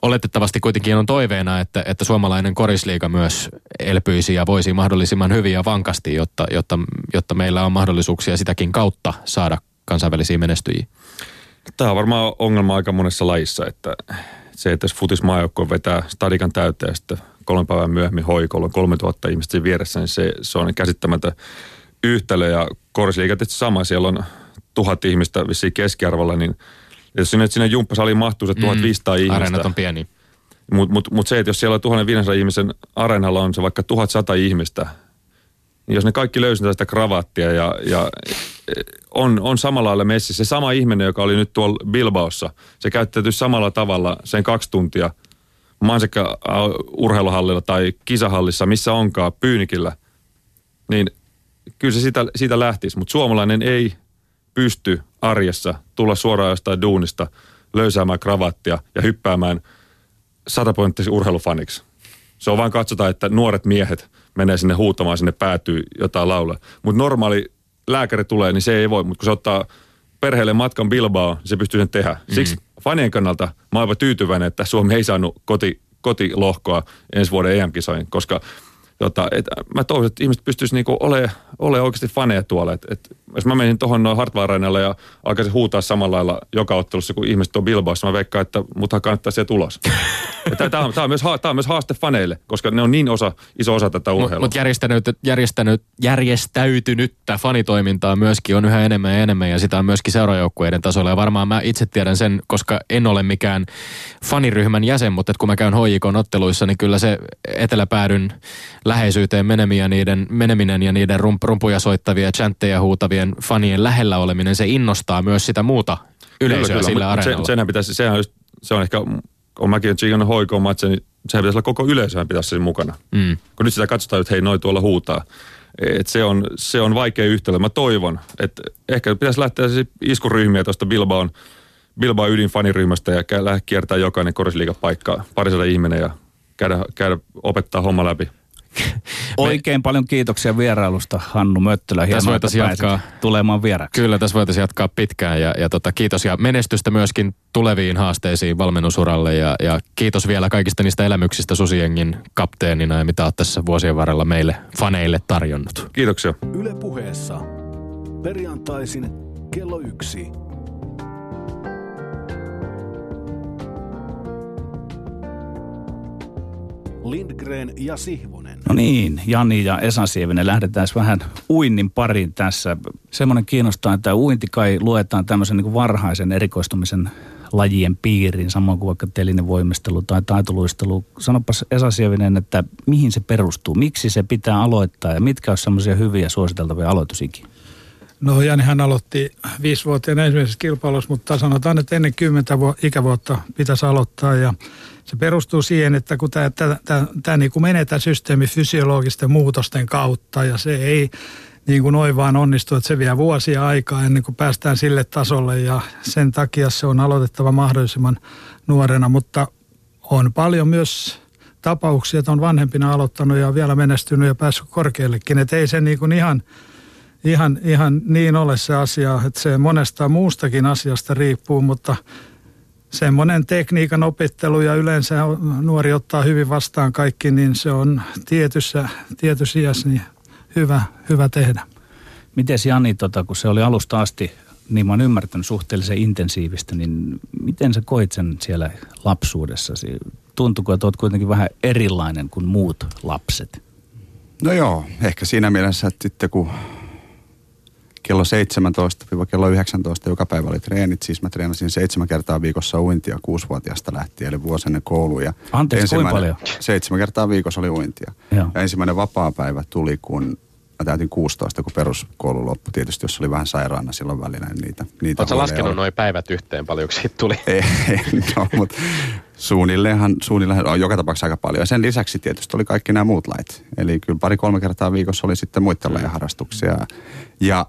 oletettavasti kuitenkin on toiveena, että, että suomalainen korisliiga myös elpyisi ja voisi mahdollisimman hyvin ja vankasti, jotta, jotta, jotta meillä on mahdollisuuksia sitäkin kautta saada kansainvälisiä menestyjiä. Tämä on varmaan ongelma aika monessa lajissa, että se, että jos futismaajoukko vetää stadikan täyteen ja sitten kolme päivää myöhemmin hoikolla on 3000 ihmistä vieressä, niin se, se on käsittämätön yhtälö. Ja korisliiga tietysti sama, siellä on tuhat ihmistä vissiin keskiarvolla, niin jos sinne, sinne jumppasaliin mahtuu se 1500 mm, ihmistä. Areenat on pieni. Mutta mut, mut se, että jos siellä on 1500 ihmisen areenalla on se vaikka 1100 ihmistä, niin jos ne kaikki löysivät sitä kravattia ja, ja on, on samalla lailla messi. Se sama ihminen, joka oli nyt tuolla Bilbaossa, se käyttäytyy samalla tavalla sen kaksi tuntia Mansekka urheiluhallilla tai kisahallissa, missä onkaan, Pyynikillä, niin kyllä se siitä, siitä lähtisi. Mutta suomalainen ei pysty arjessa tulla suoraan jostain duunista, löysäämään kravattia ja hyppäämään satapointtisi urheilufaniksi. Se on vaan katsotaan, että nuoret miehet menee sinne huutamaan, sinne päätyy jotain laulaa. Mutta normaali lääkäri tulee, niin se ei voi. Mutta kun se ottaa perheelle matkan Bilbao, niin se pystyy sen tehdä. Mm. Siksi fanien kannalta mä oon tyytyväinen, että Suomi ei saanut koti, kotilohkoa ensi vuoden EM-kisoihin, koska tota, et, mä toivon, että ihmiset pystyisivät niinku olemaan ole oikeasti faneja tuolla. Et, et, jos mä menisin tuohon noin Hartwall ja alkaisin huutaa samalla lailla joka ottelussa, kun ihmiset on Bilbaossa, mä veikkaan, että muthan kannattaa sieltä ulos. Tämä on, on, myös, on myös haaste faneille, koska ne on niin osa, iso osa tätä urheilua. Mutta järjestänyt, järjestänyt, järjestäytynyttä fanitoimintaa myöskin on yhä enemmän ja enemmän ja sitä on myöskin seurajoukkueiden tasolla. Ja varmaan mä itse tiedän sen, koska en ole mikään faniryhmän jäsen, mutta kun mä käyn hoikon otteluissa, niin kyllä se eteläpäädyn läheisyyteen meneminen ja niiden, meneminen ja niiden rump, rumpuja soittavia, chantteja huutavien fanien lähellä oleminen, se innostaa myös sitä muuta yleisöä kyllä, kyllä. sillä areenalla. Se, senhän pitäisi, sehän on, se on ehkä kun mäkin olen Chigan hoikoon matse, niin sehän pitäisi olla koko yleisöhän pitäisi siinä mukana. Mm. Kun nyt sitä katsotaan, että hei, noi tuolla huutaa. Et se, on, se on vaikea yhtälö. Mä toivon, että ehkä pitäisi lähteä siis iskuryhmiä tuosta Bilbaon, Bilbao ydinfaniryhmästä ja kiertää jokainen korisliigapaikka, parisella ihminen ja käydä, käydä opettaa homma läpi. Oikein paljon kiitoksia vierailusta Hannu Möttölä. Hienoa, tässä voitaisiin jatkaa tulemaan vieraksi. Kyllä, tässä voitaisiin jatkaa pitkään ja, ja tota, kiitos ja menestystä myöskin tuleviin haasteisiin valmennusuralle ja, ja kiitos vielä kaikista niistä elämyksistä Susiengin kapteenina ja mitä olet tässä vuosien varrella meille faneille tarjonnut. Kiitoksia. Yle puheessa perjantaisin kello yksi. Lindgren ja Sihvonen. No niin, Jani ja Esa Sievinen, lähdetään vähän uinnin pariin tässä. Semmoinen kiinnostaa, että uinti kai luetaan tämmöisen niin varhaisen erikoistumisen lajien piiriin, samoin kuin vaikka telinevoimistelu tai taitoluistelu. Sanopas Esa Sievinen, että mihin se perustuu, miksi se pitää aloittaa ja mitkä on semmoisia hyviä suositeltavia aloitusikin? No Janihan aloitti viisivuotiaana ensimmäisessä kilpailussa, mutta sanotaan, että ennen kymmentä ikävuotta pitäisi aloittaa. Ja se perustuu siihen, että kun tämä, tämä, tämä, tämä niin kuin menee tämä systeemi fysiologisten muutosten kautta ja se ei niin kuin noin vaan onnistu, että se vie vuosia aikaa ennen kuin päästään sille tasolle ja sen takia se on aloitettava mahdollisimman nuorena, mutta on paljon myös tapauksia, että on vanhempina aloittanut ja vielä menestynyt ja päässyt korkeallekin, että ei se niin kuin ihan, ihan, ihan niin ole se asia, että se monesta muustakin asiasta riippuu, mutta semmoinen tekniikan opettelu ja yleensä nuori ottaa hyvin vastaan kaikki, niin se on tietyssä, tietyssä iässä niin hyvä, hyvä tehdä. Miten Jani, tota, kun se oli alusta asti, niin mä oon ymmärtänyt suhteellisen intensiivistä, niin miten sä koit sen siellä lapsuudessasi? tuntuuko, että olet kuitenkin vähän erilainen kuin muut lapset? No joo, ehkä siinä mielessä, että sitten kun kello 17 kello 19 joka päivä oli treenit. Siis mä treenasin seitsemän kertaa viikossa uintia kuusivuotiaasta lähtien, eli vuosi ennen kouluja. Anteeksi, kuinka paljon? Seitsemän kertaa viikossa oli uintia. Joo. Ja ensimmäinen vapaa-päivä tuli, kun mä täytin 16, kun peruskoulu loppui. Tietysti, jos oli vähän sairaana silloin välillä, niin niitä, niitä Oletko laskenut noin päivät yhteen, paljonko siitä tuli? Ei, no, mutta suunnilleenhan, suunnilleen on joka tapauksessa aika paljon. Ja sen lisäksi tietysti oli kaikki nämä muut lait. Eli kyllä pari-kolme kertaa viikossa oli sitten muiden mm. harrastuksia. Ja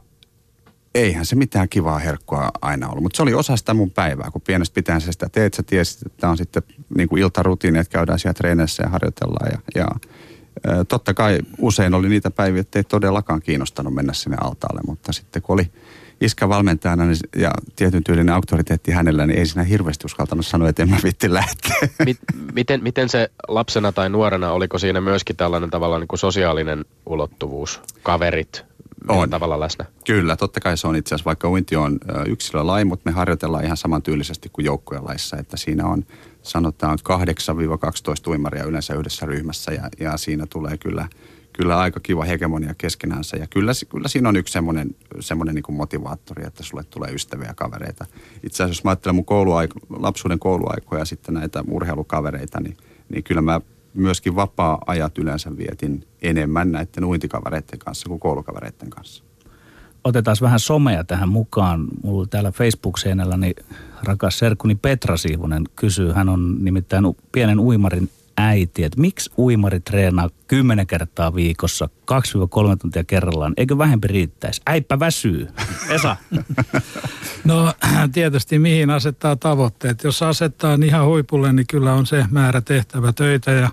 eihän se mitään kivaa herkkua aina ollut, mutta se oli osa sitä mun päivää, kun pienestä pitää se sitä teet, sä tiesit, että on sitten niin kuin iltarutiini, että käydään siellä treeneissä ja harjoitellaan ja, ja totta kai usein oli niitä päiviä, että ei todellakaan kiinnostanut mennä sinne altaalle, mutta sitten kun oli iskä valmentajana niin, ja tietyn tyylinen auktoriteetti hänellä, niin ei siinä hirveästi uskaltanut sanoa, että en mä vitti lähteä. miten, miten se lapsena tai nuorena, oliko siinä myöskin tällainen tavalla niin kuin sosiaalinen ulottuvuus, kaverit, on. tavalla läsnä. Kyllä, totta kai se on itse asiassa, vaikka uinti on yksilölaji, mutta me harjoitellaan ihan samantyylisesti kuin joukkuelaissa, että siinä on sanotaan 8-12 uimaria yleensä yhdessä ryhmässä ja, ja siinä tulee kyllä, kyllä aika kiva hegemonia keskenänsä. Ja kyllä, kyllä siinä on yksi semmoinen, semmoinen niin motivaattori, että sulle tulee ystäviä ja kavereita. Itse asiassa jos mä ajattelen mun kouluaiko, lapsuuden kouluaikoja ja sitten näitä urheilukavereita, niin, niin kyllä mä myöskin vapaa-ajat yleensä vietin enemmän näiden uintikavereiden kanssa kuin koulukavereiden kanssa. Otetaan vähän somea tähän mukaan. Mulla täällä Facebook-seinällä niin rakas serkkuni Petra Siivonen kysyy, hän on nimittäin pienen uimarin äiti, että miksi uimari treenaa kymmenen kertaa viikossa, 2-3 tuntia kerrallaan, eikö vähempi riittäisi? Äipä väsyy. Esa. No tietysti mihin asettaa tavoitteet. Jos asettaa ihan huipulle, niin kyllä on se määrä tehtävä töitä ja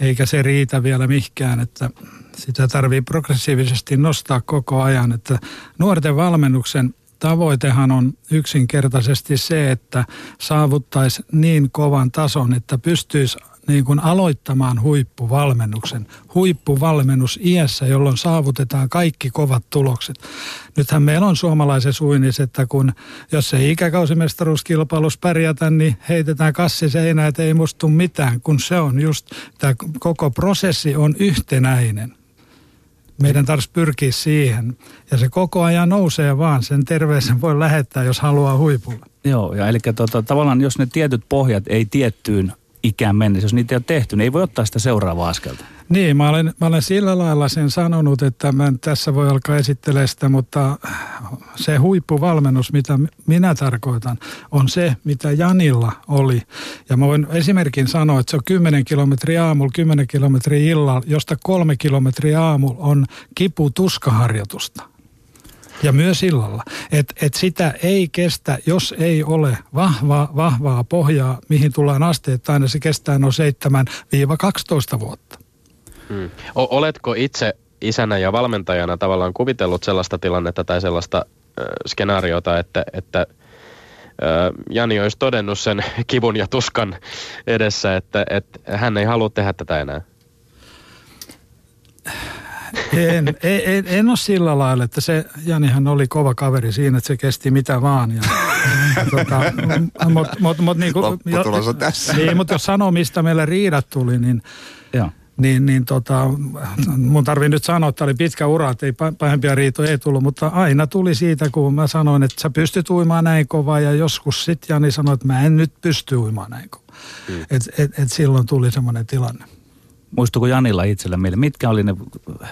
eikä se riitä vielä mihkään, että sitä tarvii progressiivisesti nostaa koko ajan. Että nuorten valmennuksen tavoitehan on yksinkertaisesti se, että saavuttaisi niin kovan tason, että pystyisi niin kuin aloittamaan huippuvalmennuksen. Huippuvalmennus iässä, jolloin saavutetaan kaikki kovat tulokset. Nythän meillä on suomalaisessa uinnissa, että kun jos ei ikäkausimestaruuskilpailussa pärjätä, niin heitetään kassi seinään, että ei mustu mitään, kun se on just, tämä koko prosessi on yhtenäinen. Meidän tarvitsisi pyrkiä siihen. Ja se koko ajan nousee vaan. Sen terveisen voi lähettää, jos haluaa huipulla. Joo, ja eli tota, tavallaan jos ne tietyt pohjat ei tiettyyn ikään mennessä, jos niitä ei ole tehty, niin ei voi ottaa sitä seuraavaa askelta. Niin, mä olen, mä olen sillä lailla sen sanonut, että mä tässä voi alkaa esittelemään sitä, mutta se huippuvalmennus, mitä minä tarkoitan, on se, mitä Janilla oli. Ja mä voin esimerkin sanoa, että se on 10 kilometriä aamulla, 10 kilometriä illalla, josta kolme kilometriä aamulla on kipu-tuskaharjoitusta ja myös illalla. Että et sitä ei kestä, jos ei ole vahvaa, vahvaa pohjaa, mihin tullaan asteittain, ja se kestää noin 7-12 vuotta. Hmm. O- oletko itse isänä ja valmentajana tavallaan kuvitellut sellaista tilannetta tai sellaista äh, skenaariota, että, että Jani olisi todennut sen kivun ja tuskan edessä, että, että hän ei halua tehdä tätä enää? En, en, en ole sillä lailla, että se Janihan oli kova kaveri siinä, että se kesti mitä vaan. Ja, tota, mut, mut, mut, niin kuin, Lopputulos on tässä. Niin, mutta jos sanoo, mistä meillä riidat tuli, niin, Joo. niin, niin tota, mun tarvii nyt sanoa, että oli pitkä ura, että ei pahempia riitoja ei tullut, mutta aina tuli siitä, kun mä sanoin, että sä pystyt uimaan näin kovaa ja joskus sitten Jani sanoi, että mä en nyt pysty uimaan näin kovaa. Hmm. Et, et, et silloin tuli semmoinen tilanne. Muistuuko Janilla itsellä meille, mitkä oli ne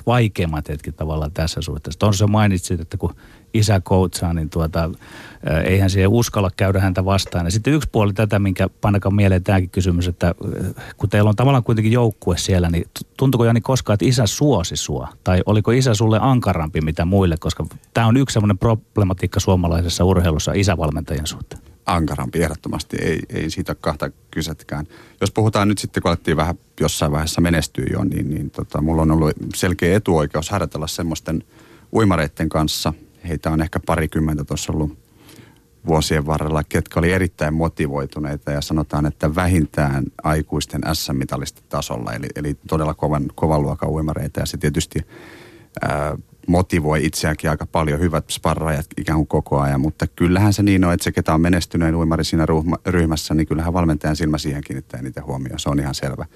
vaikeimmat hetket tavallaan tässä suhteessa? Tuossa mainitsit, että kun isä coachaa, niin tuota, eihän siihen uskalla käydä häntä vastaan. Ja sitten yksi puoli tätä, minkä painakaan mieleen tämäkin kysymys, että kun teillä on tavallaan kuitenkin joukkue siellä, niin tuntuuko Jani koskaan, että isä suosi sua? Tai oliko isä sulle ankarampi mitä muille? Koska tämä on yksi semmoinen problematiikka suomalaisessa urheilussa isävalmentajien suhteen ankarampi ehdottomasti, ei, ei siitä kahta kysetkään. Jos puhutaan nyt sitten, kun alettiin vähän jossain vaiheessa menestyä jo, niin, niin tota, mulla on ollut selkeä etuoikeus harjoitella semmoisten uimareiden kanssa. Heitä on ehkä parikymmentä tuossa ollut vuosien varrella, ketkä oli erittäin motivoituneita ja sanotaan, että vähintään aikuisten S-mitallisten tasolla, eli, eli todella kovan, kovan luokan uimareita. Ja se tietysti ää, motivoi itseäänkin aika paljon hyvät sparraajat ikään kuin koko ajan, mutta kyllähän se niin on, että se ketä on menestyneen uimari siinä ryhmässä, niin kyllähän valmentajan silmä siihen kiinnittää eniten huomioon, se on ihan selvä.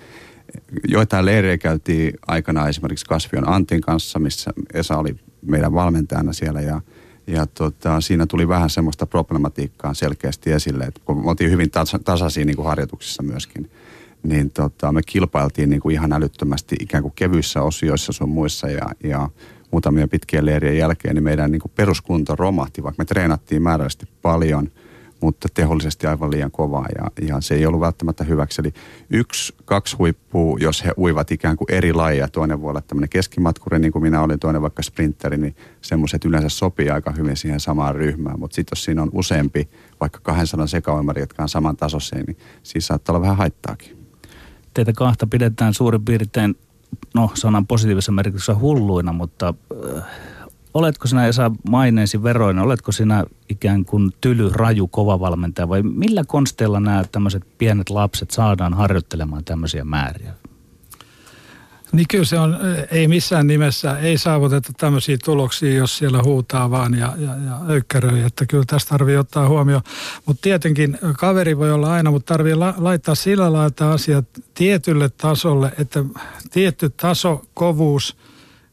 Joitain leirejä käytiin aikana esimerkiksi Kasvion Antin kanssa, missä Esa oli meidän valmentajana siellä ja, ja tota, siinä tuli vähän semmoista problematiikkaa selkeästi esille, että kun me oltiin hyvin tasa, tasaisia niin kuin harjoituksissa myöskin, niin tota, me kilpailtiin niin kuin ihan älyttömästi ikään kuin kevyissä osioissa sun muissa ja, ja muutamia pitkien leirien jälkeen, niin meidän niin kuin peruskunto romahti, vaikka me treenattiin määrällisesti paljon, mutta tehollisesti aivan liian kovaa ja, ja se ei ollut välttämättä hyväksi. Eli yksi, kaksi huippua, jos he uivat ikään kuin eri lajeja, toinen voi olla tämmöinen keskimatkuri, niin kuin minä olin, toinen vaikka sprinteri, niin semmoiset yleensä sopii aika hyvin siihen samaan ryhmään. Mutta sitten jos siinä on useampi, vaikka 200 sekauimari, jotka on saman tasoisia, niin siinä saattaa olla vähän haittaakin. Teitä kahta pidetään suurin piirtein no sanan positiivisessa merkityksessä hulluina, mutta äh, oletko sinä Esa maineesi veroina, oletko sinä ikään kuin tyly, raju, kova valmentaja vai millä konsteilla nämä tämmöiset pienet lapset saadaan harjoittelemaan tämmöisiä määriä? Niin kyllä se on, ei missään nimessä, ei saavuteta tämmöisiä tuloksia, jos siellä huutaa vaan ja, ja, ja öykkäröi, että kyllä tästä tarvii ottaa huomioon. Mutta tietenkin kaveri voi olla aina, mutta tarvii la, laittaa sillä lailla asiat tietylle tasolle, että tietty taso, kovuus –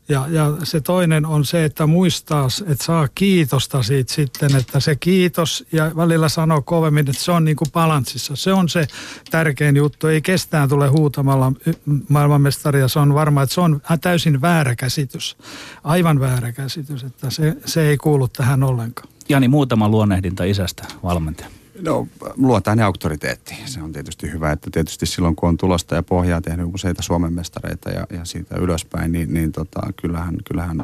ja, ja se toinen on se, että muistaa, että saa kiitosta siitä sitten, että se kiitos ja välillä sanoo kovemmin, että se on niin kuin balanssissa. Se on se tärkein juttu. Ei kestään tule huutamalla maailmanmestaria. Se on varma, että se on täysin väärä käsitys. Aivan väärä käsitys, että se, se ei kuulu tähän ollenkaan. Jani, muutama luonnehdinta isästä valmentaja. No luotaan ne auktoriteetti. Se on tietysti hyvä, että tietysti silloin kun on tulosta ja pohjaa tehnyt useita Suomen mestareita ja, ja siitä ylöspäin, niin, niin tota, kyllähän, kyllähän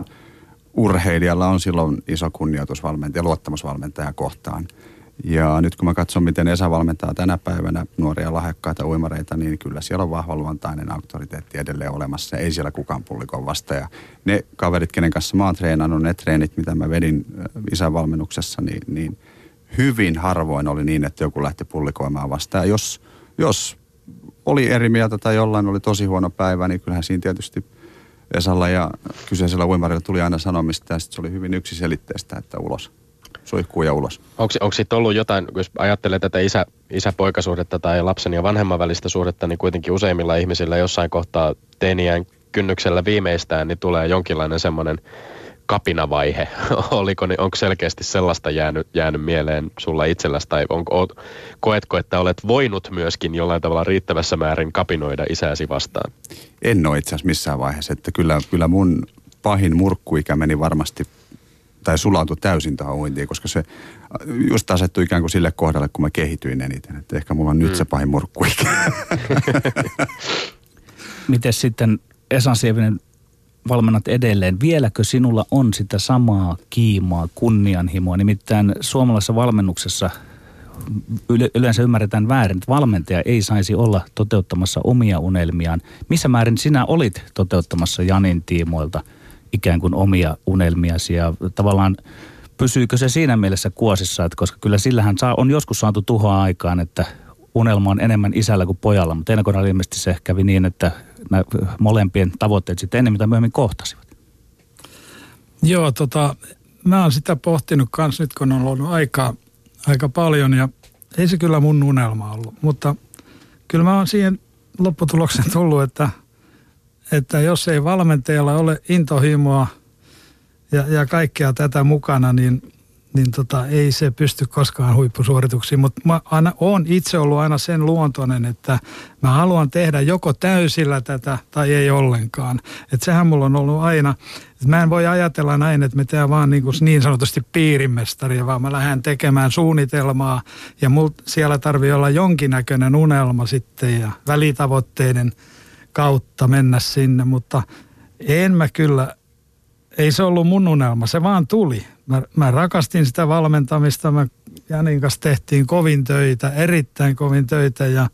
urheilijalla on silloin iso kunnioitus valmentaja, luottamusvalmentaja kohtaan. Ja nyt kun mä katson, miten Esa valmentaa tänä päivänä nuoria lahjakkaita uimareita, niin kyllä siellä on vahva luontainen auktoriteetti edelleen olemassa. Ei siellä kukaan pullikon vasta. Ja ne kaverit, kenen kanssa mä oon treenannut, ne treenit, mitä mä vedin isän valmennuksessa, niin, niin – hyvin harvoin oli niin, että joku lähti pullikoimaan vastaan. Jos, jos oli eri mieltä tai jollain oli tosi huono päivä, niin kyllähän siinä tietysti Esalla ja kyseisellä uimarilla tuli aina sanomista ja se oli hyvin yksiselitteistä, että ulos suihkuu ja ulos. Onko, onko sitten ollut jotain, jos ajattelee tätä isä, isä-poikasuhdetta tai lapsen ja vanhemman välistä suhdetta, niin kuitenkin useimmilla ihmisillä jossain kohtaa teiniän kynnyksellä viimeistään, niin tulee jonkinlainen semmoinen kapinavaihe, oliko, niin onko selkeästi sellaista jäänyt, jäänyt mieleen sulla itselläsi, tai onko, koetko, että olet voinut myöskin jollain tavalla riittävässä määrin kapinoida isääsi vastaan? En ole itse asiassa missään vaiheessa, että kyllä, kyllä mun pahin murkkuikä meni varmasti tai sulautui täysin tähän uintiin, koska se just asettui ikään kuin sille kohdalle, kun mä kehityin eniten. Että ehkä mulla on mm. nyt se pahin murkkuikä. Miten sitten Esan Sievinen valmennat edelleen. Vieläkö sinulla on sitä samaa kiimaa, kunnianhimoa? Nimittäin suomalaisessa valmennuksessa yleensä ymmärretään väärin, että valmentaja ei saisi olla toteuttamassa omia unelmiaan. Missä määrin sinä olit toteuttamassa Janin tiimoilta ikään kuin omia unelmiasi ja tavallaan pysyykö se siinä mielessä kuosissa, että koska kyllä sillähän saa, on joskus saatu tuhoa aikaan, että unelma on enemmän isällä kuin pojalla, mutta ennen ilmeisesti se kävi niin, että nämä molempien tavoitteet sitten enemmän tai myöhemmin kohtasivat. Joo, tota, mä oon sitä pohtinut kans nyt, kun on ollut aika, aika paljon ja ei se kyllä mun unelma ollut, mutta kyllä mä oon siihen lopputuloksen tullut, että, että jos ei valmentajalla ole intohimoa ja, ja kaikkea tätä mukana, niin niin tota, ei se pysty koskaan huippusuorituksiin. Mutta mä aina, olen itse ollut aina sen luontoinen, että mä haluan tehdä joko täysillä tätä tai ei ollenkaan. Että sehän mulla on ollut aina, että mä en voi ajatella näin, että me tehdään vaan niin, kuin niin sanotusti piirimestaria, vaan mä lähden tekemään suunnitelmaa ja mul, siellä tarvii olla jonkinnäköinen unelma sitten ja välitavoitteiden kautta mennä sinne, mutta en mä kyllä ei se ollut mun unelma, se vaan tuli. Mä, mä rakastin sitä valmentamista, mä Janin kanssa tehtiin kovin töitä, erittäin kovin töitä ja,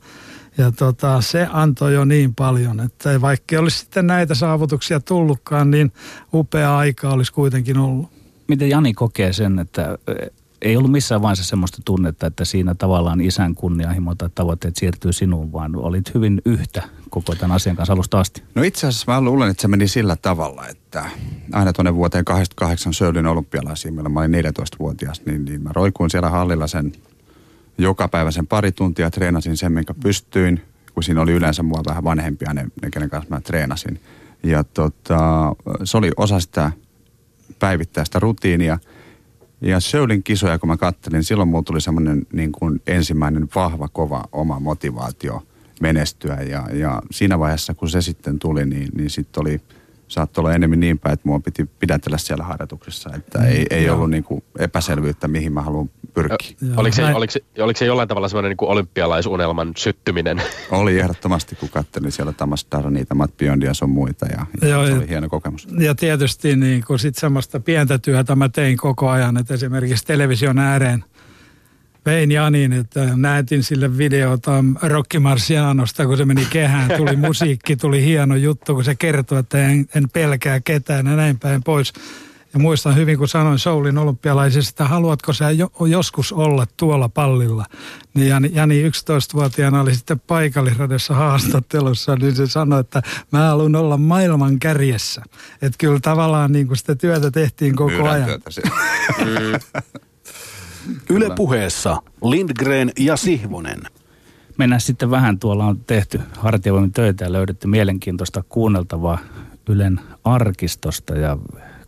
ja tota, se antoi jo niin paljon, että vaikka olisi sitten näitä saavutuksia tullutkaan, niin upea aika olisi kuitenkin ollut. Miten Jani kokee sen, että ei ollut missään vaiheessa semmoista tunnetta, että siinä tavallaan isän kunnianhimo tai tavoitteet siirtyy sinuun, vaan olit hyvin yhtä koko tämän asian kanssa alusta asti. No itse asiassa mä luulen, että se meni sillä tavalla, että aina tuonne vuoteen 88 Söylin olympialaisiin, meillä mä olin 14-vuotias, niin, niin mä roikuin siellä hallilla sen joka päivä sen pari tuntia, treenasin sen, minkä pystyin, kun siinä oli yleensä mua vähän vanhempia, ne, ne kenen kanssa mä treenasin. Ja tota, se oli osa sitä päivittäistä rutiinia. Ja Söylin kisoja, kun mä kattelin, silloin mulla tuli semmoinen niin kuin ensimmäinen vahva, kova oma motivaatio menestyä. Ja, ja siinä vaiheessa, kun se sitten tuli, niin, niin sitten oli – saattoi olla enemmän niin päin, että mua piti pidätellä siellä harjoituksessa, että mm, ei, ei ollut niin kuin epäselvyyttä, mihin mä haluan pyrkiä. Joo, oliko, se, oliko, se, oliko se jollain tavalla semmoinen niin olympialaisunelman syttyminen? Oli ehdottomasti, kun katselin siellä Tamas Darnita, Matt Biondia ja sun muita, ja, Joo, se oli hieno kokemus. Ja tietysti niin kuin sit semmoista pientä työtä mä tein koko ajan, että esimerkiksi television ääreen – vein Janin, että näytin sille videota Rocky Marcianosta, kun se meni kehään, tuli musiikki, tuli hieno juttu, kun se kertoi, että en, en pelkää ketään ja näin päin pois. Ja muistan hyvin, kun sanoin Soulin olympialaisista, että haluatko sä jo, joskus olla tuolla pallilla. Niin Jani, Jani 11-vuotiaana oli sitten paikallisradessa haastattelussa, niin se sanoi, että mä haluan olla maailman kärjessä. Että kyllä tavallaan niin kuin sitä työtä tehtiin koko Myydään ajan. Työtä Yle puheessa Lindgren ja Sihvonen. Mennään sitten vähän, tuolla on tehty hartiavoimin töitä ja löydetty mielenkiintoista kuunneltavaa Ylen arkistosta ja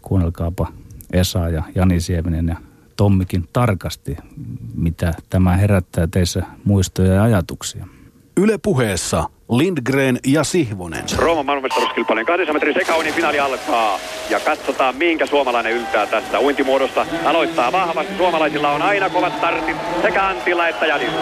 kuunnelkaapa Esa ja Jani Sieminen ja Tommikin tarkasti, mitä tämä herättää teissä muistoja ja ajatuksia. Yle puheessa Lindgren ja Sihvonen. Rooman maailmanmestaruuskilpailun 200 metrin sekaunin finaali alkaa. Ja katsotaan, minkä suomalainen yltää tästä uintimuodosta. Aloittaa vahvasti. Suomalaisilla on aina kovat startit sekä Antilla että Janilla.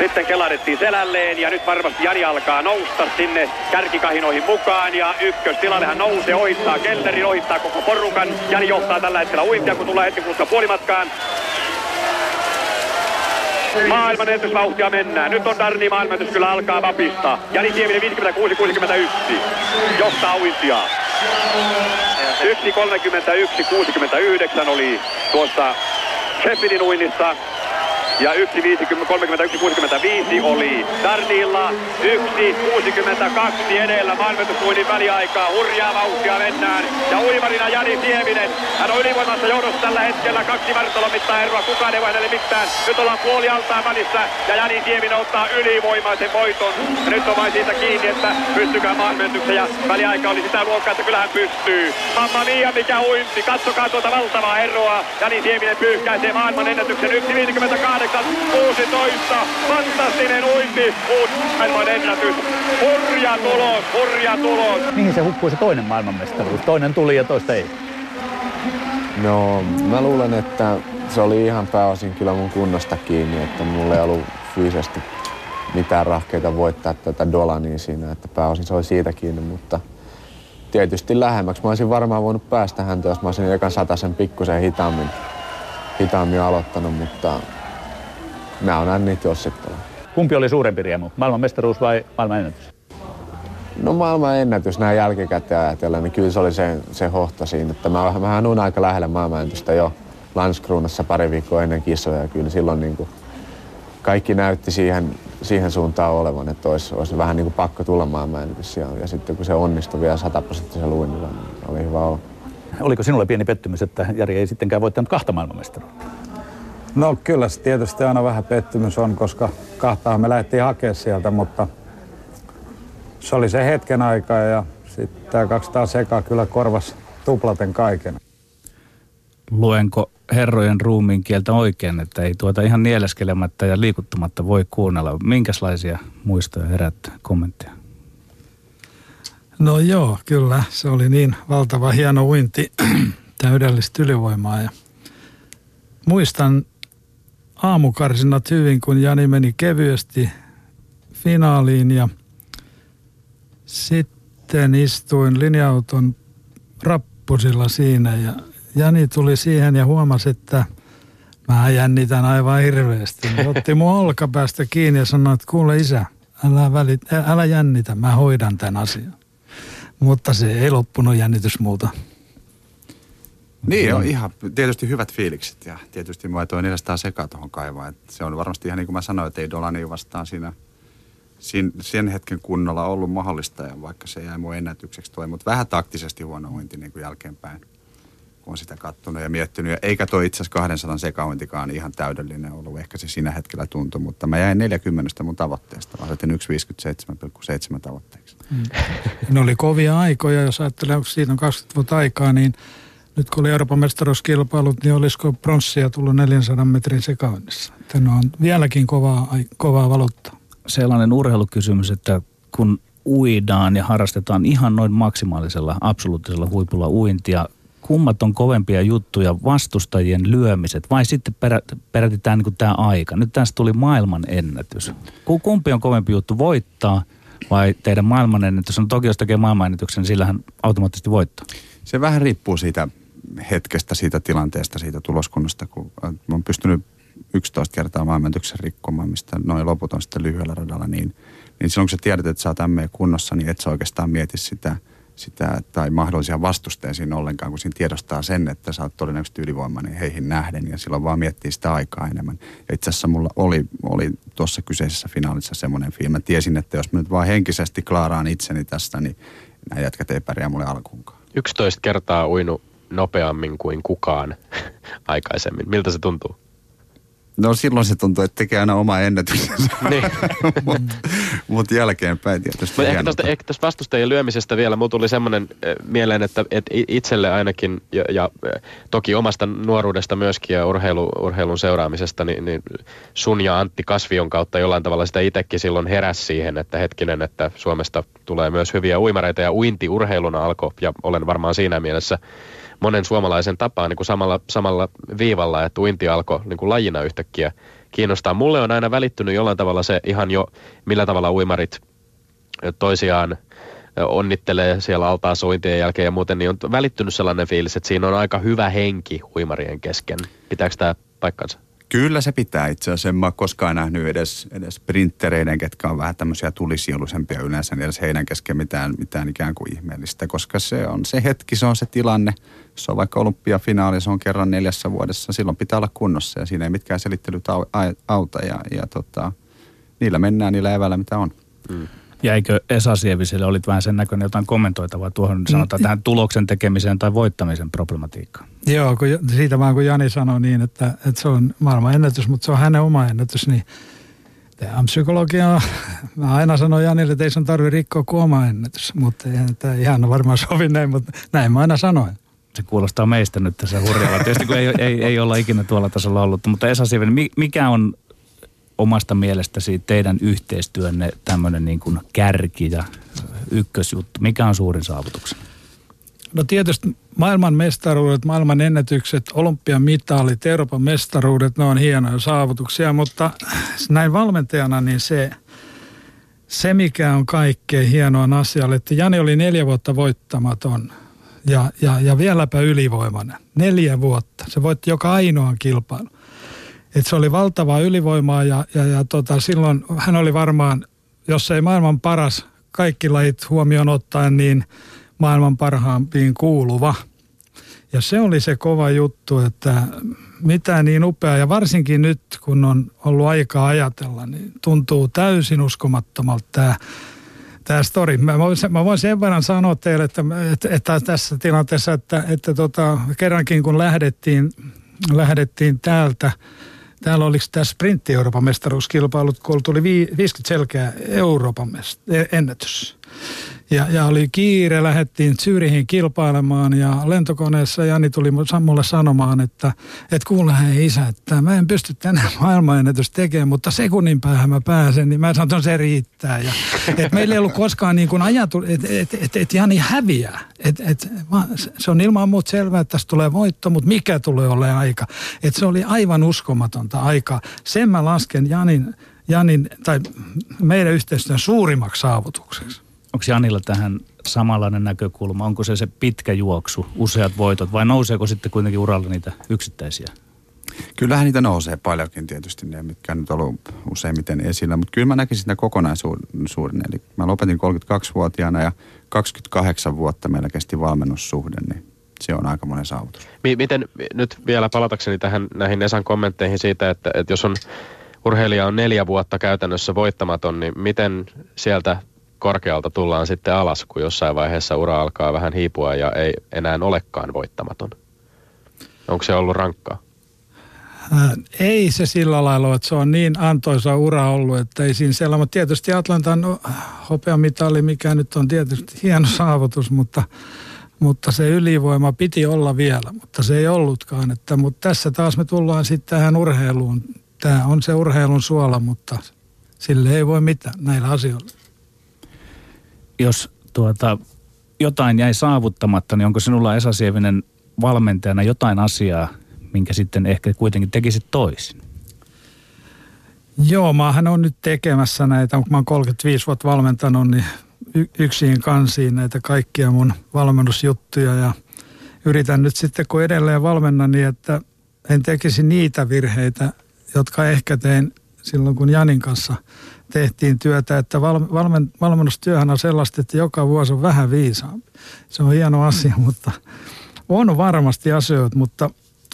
Sitten kelahdettiin selälleen ja nyt varmasti Jani alkaa nousta sinne kärkikahinoihin mukaan. Ja ykköstilalle hän nousee, ohittaa Kellerin, ohittaa koko porukan. Jani johtaa tällä hetkellä uintia, kun tulee hetki puolimatkaan. Maailman ennätysvauhtia mennään. Nyt on Darni maailmanennätys kyllä alkaa vapista. Jani Tieminen 56-61. Johtaa uintia. 1.31-69 oli tuossa Sheffieldin uinnissa. Ja 1.31.65 oli Darnilla. 1.62 edellä maailmantusuinnin väliaikaa. Hurjaa vauhtia mennään. Ja uimarina Jani Sieminen. Hän on ylivoimassa johdossa tällä hetkellä. Kaksi vartalon mittaa eroa. Kukaan ei hänelle mitään. Nyt ollaan puoli altaan välissä. Ja Jani Sieminen ottaa ylivoimaisen voiton. Ja nyt on vain siitä kiinni, että pystykää maailmanennätyksen. Ja väliaika oli sitä luokkaa, että kyllähän pystyy. Mamma mia, mikä uinti. Katsokaa tuota valtavaa eroa. Jani Sieminen pyyhkäisee maailman ennätyksen 1.58. 16. Fantastinen uinti. Uusi maailman ennätys. Hurja tulos, hurja tulos. Mihin se hukkui se toinen maailmanmestaruus? Toinen tuli ja toista ei. No, mä luulen, että se oli ihan pääosin kyllä mun kunnosta kiinni, että mulla ei ollut fyysisesti mitään rahkeita voittaa tätä Dolania siinä, että pääosin se oli siitä kiinni, mutta tietysti lähemmäksi. Mä olisin varmaan voinut päästä häntä, jos mä olisin ekan sen pikkusen hitaammin, hitaammin aloittanut, mutta Nämä on aina niitä jossittelu. Kumpi oli suurempi riemu, maailmanmestaruus vai maailmanennätys? No maailmanennätys näin jälkikäteen ajatellen, niin kyllä se oli se, se hohto siinä. Että mä, mähän on aika lähellä maailmanennätystä jo Landskronassa pari viikkoa ennen kisoja. Ja kyllä silloin niin kuin kaikki näytti siihen, siihen suuntaan olevan, että olisi, olisi vähän niin kuin pakko tulla maailmanennätys. Ja, ja sitten kun se onnistui vielä sataprosenttisella luinnilla, niin oli hyvä olla. Oliko sinulle pieni pettymys, että Jari ei sittenkään voittanut kahta maailmanmestaruutta? No kyllä se tietysti aina vähän pettymys on, koska kahtahan me lähdettiin hakemaan sieltä, mutta se oli se hetken aika ja sitten tämä 200 seka kyllä korvas tuplaten kaiken. Luenko herrojen ruumiin kieltä oikein, että ei tuota ihan nieleskelemättä ja liikuttamatta voi kuunnella. Minkälaisia muistoja herättää kommentteja? No joo, kyllä. Se oli niin valtava hieno uinti, täydellistä ylivoimaa. Ja muistan aamukarsinat hyvin, kun Jani meni kevyesti finaaliin ja sitten istuin linja-auton rappusilla siinä ja Jani tuli siihen ja huomasi, että mä jännitän aivan hirveästi. Hän otti mun olkapäästä kiinni ja sanoi, että kuule isä, älä, välit, älä jännitä, mä hoidan tämän asian. Mutta se ei loppunut jännitys muuta. Niin, on ihan tietysti hyvät fiilikset ja tietysti mä toin 400 sekaa tuohon kaivaan. Että se on varmasti ihan niin kuin mä sanoin, että ei Dolani vastaan siinä siinä, sen hetken kunnolla ollut mahdollista, ja vaikka se jäi mun ennätykseksi toi, mutta vähän taktisesti huono uinti niin kuin jälkeenpäin, kun on sitä kattonut ja miettinyt. Ja eikä toi itse asiassa 200 sekauintikaan ihan täydellinen ollut, ehkä se siinä hetkellä tuntui, mutta mä jäin 40 mun tavoitteesta, mä asetin 1,57,7 tavoitteeksi. Mm. Ne oli kovia aikoja, jos ajattelee, onko siitä on 20 vuotta aikaa, niin nyt kun oli Euroopan mestaruuskilpailut, niin olisiko pronssia tullut 400 metrin sekaannissa. Tämä on vieläkin kovaa, kovaa valuuttaa sellainen urheilukysymys, että kun uidaan ja harrastetaan ihan noin maksimaalisella, absoluuttisella huipulla uintia, kummat on kovempia juttuja, vastustajien lyömiset vai sitten perä, perätitään niin tämä aika? Nyt tästä tuli maailman ennätys. Kumpi on kovempi juttu voittaa vai teidän maailmanennätys? No toki jos tekee maailmanennätyksen, niin sillähän automaattisesti voittaa. Se vähän riippuu siitä hetkestä, siitä tilanteesta, siitä tuloskunnasta, kun mä oon pystynyt 11 kertaa maailmantuksen rikkomaan, mistä noin loput on sitten lyhyellä radalla, niin, niin silloin kun sä tiedät, että sä oot ME kunnossa, niin et sä oikeastaan mieti sitä, sitä tai mahdollisia vastusteen siinä ollenkaan, kun siinä tiedostaa sen, että sä oot todennäköisesti ylivoimainen heihin nähden ja silloin vaan miettii sitä aikaa enemmän. Ja itse asiassa mulla oli, oli tuossa kyseisessä finaalissa semmoinen fiilmi. Mä tiesin, että jos mä nyt vaan henkisesti klaaraan itseni tästä, niin nämä jätkät ei pärjää mulle alkuunkaan. 11 kertaa uinu nopeammin kuin kukaan aikaisemmin. Miltä se tuntuu? No silloin se tuntuu, että tekee aina oma ennätyksensä. Niin. Mutta mut jälkeenpäin tietysti. ehkä tästä, ehkä tästä vastustajien lyömisestä vielä. Mulla tuli semmoinen mieleen, että, että itselle ainakin ja, ja toki omasta nuoruudesta myöskin ja urheilu, urheilun seuraamisesta, niin, niin sun ja Antti Kasvion kautta jollain tavalla sitä itsekin silloin heräsi siihen, että hetkinen, että Suomesta tulee myös hyviä uimareita ja uinti urheiluna alkoi ja olen varmaan siinä mielessä monen suomalaisen tapaan niin kuin samalla, samalla viivalla, että uinti alkoi niin kuin lajina yhtäkkiä kiinnostaa. Mulle on aina välittynyt jollain tavalla se ihan jo, millä tavalla uimarit toisiaan onnittelee siellä altaa sointien jälkeen ja muuten, niin on välittynyt sellainen fiilis, että siinä on aika hyvä henki uimarien kesken. Pitääkö tämä paikkansa? Kyllä se pitää itse asiassa. En mä koskaan nähnyt edes, edes sprinttereiden, ketkä on vähän tämmöisiä tulisielusempia yleensä, niin edes heidän kesken mitään, mitään ikään kuin ihmeellistä, koska se on se hetki, se on se tilanne. Se on vaikka olympiafinaali, se on kerran neljässä vuodessa, silloin pitää olla kunnossa ja siinä ei mitkään selittelyt auta ja, ja tota, niillä mennään niillä eväillä, mitä on. Mm. Jäikö Esa Sieviselle, olit vähän sen näköinen jotain kommentoitavaa tuohon, sanotaan tähän tuloksen tekemiseen tai voittamisen problematiikkaan? Joo, kun, siitä vaan kun Jani sanoi niin, että, että se on maailman ennätys, mutta se on hänen oma ennätys, niin tämä psykologia, mä aina sanon Janille, että ei sun tarvitse rikkoa kuin oma ennätys, mutta ei tämä ihan varmaan sovi näin, mutta näin mä aina sanoin. Se kuulostaa meistä nyt tässä hurjalla. Tietysti kun ei, ei, ei olla ikinä tuolla tasolla ollut, mutta Esa Sievinen, mikä on omasta mielestäsi teidän yhteistyönne tämmöinen niin kuin kärki ja ykkösjuttu? Mikä on suurin saavutuksena? No tietysti maailman mestaruudet, maailman ennätykset, olympiamitalit, Euroopan mestaruudet, ne on hienoja saavutuksia, mutta näin valmentajana niin se, se mikä on kaikkein hienoa asialle, että Jani oli neljä vuotta voittamaton ja, ja, ja vieläpä ylivoimainen. Neljä vuotta. Se voitti joka ainoan kilpailun. Et se oli valtavaa ylivoimaa ja, ja, ja tota, silloin hän oli varmaan, jos ei maailman paras kaikki lajit huomioon ottaen, niin maailman parhaampiin kuuluva. Ja se oli se kova juttu, että mitä niin upea ja varsinkin nyt kun on ollut aikaa ajatella, niin tuntuu täysin uskomattomalta tämä tämä story. Mä voin, mä voin sen verran sanoa teille, että, että, että tässä tilanteessa, että, että tota, kerrankin kun lähdettiin, lähdettiin täältä Täällä oliko tämä sprintti Euroopan mestaruuskilpailut, kun tuli 50 selkeä Euroopan e- ennätys. Ja, ja oli kiire, lähdettiin Zyrihin kilpailemaan ja lentokoneessa Jani tuli mulle sanomaan, että, että kuule hei isä, että mä en pysty tänään maailmanennätys tekemään, mutta sekunnin päähän mä pääsen, niin mä sanon, että se riittää. Ja, että meillä ei ollut koskaan niin kuin ajatu, että et, et, et Jani häviää. Et, et, se on ilman muuta selvää, että tässä tulee voitto, mutta mikä tulee olemaan aika. Että se oli aivan uskomatonta aikaa. Sen mä lasken Janin, Janin tai meidän yhteistyön suurimmaksi saavutukseksi. Onko Janilla tähän samanlainen näkökulma? Onko se se pitkä juoksu, useat voitot vai nouseeko sitten kuitenkin uralla niitä yksittäisiä? Kyllähän niitä nousee paljonkin tietysti ne, mitkä on nyt ollut useimmiten esillä, mutta kyllä mä näkisin sitä kokonaisuuden. Eli mä lopetin 32-vuotiaana ja 28 vuotta meillä kesti valmennussuhde, niin se on aika monen saavutus. Miten nyt vielä palatakseni tähän näihin Esan kommentteihin siitä, että, että jos on urheilija on neljä vuotta käytännössä voittamaton, niin miten sieltä korkealta tullaan sitten alas, kun jossain vaiheessa ura alkaa vähän hiipua ja ei enää olekaan voittamaton? Onko se ollut rankkaa? Ää, ei se sillä lailla, että se on niin antoisa ura ollut, että ei siinä siellä, mutta tietysti Atlantan hopeamitali, mikä nyt on tietysti hieno saavutus, mutta, mutta se ylivoima piti olla vielä, mutta se ei ollutkaan. Että, mutta tässä taas me tullaan sitten tähän urheiluun. Tämä on se urheilun suola, mutta sille ei voi mitään näillä asioilla. Jos tuota, jotain jäi saavuttamatta, niin onko sinulla Esa Sievinen valmentajana jotain asiaa, minkä sitten ehkä kuitenkin tekisit toisin? Joo, maahan on nyt tekemässä näitä, kun mä oon 35 vuotta valmentanut, niin y- yksin kansiin näitä kaikkia mun valmennusjuttuja ja yritän nyt sitten, kun edelleen valmennan, niin että en tekisi niitä virheitä, jotka ehkä tein silloin, kun Janin kanssa tehtiin työtä, että valmen, valmennustyöhän on sellaista, että joka vuosi on vähän viisaampi. Se on hieno asia, mutta on varmasti asioita, mutta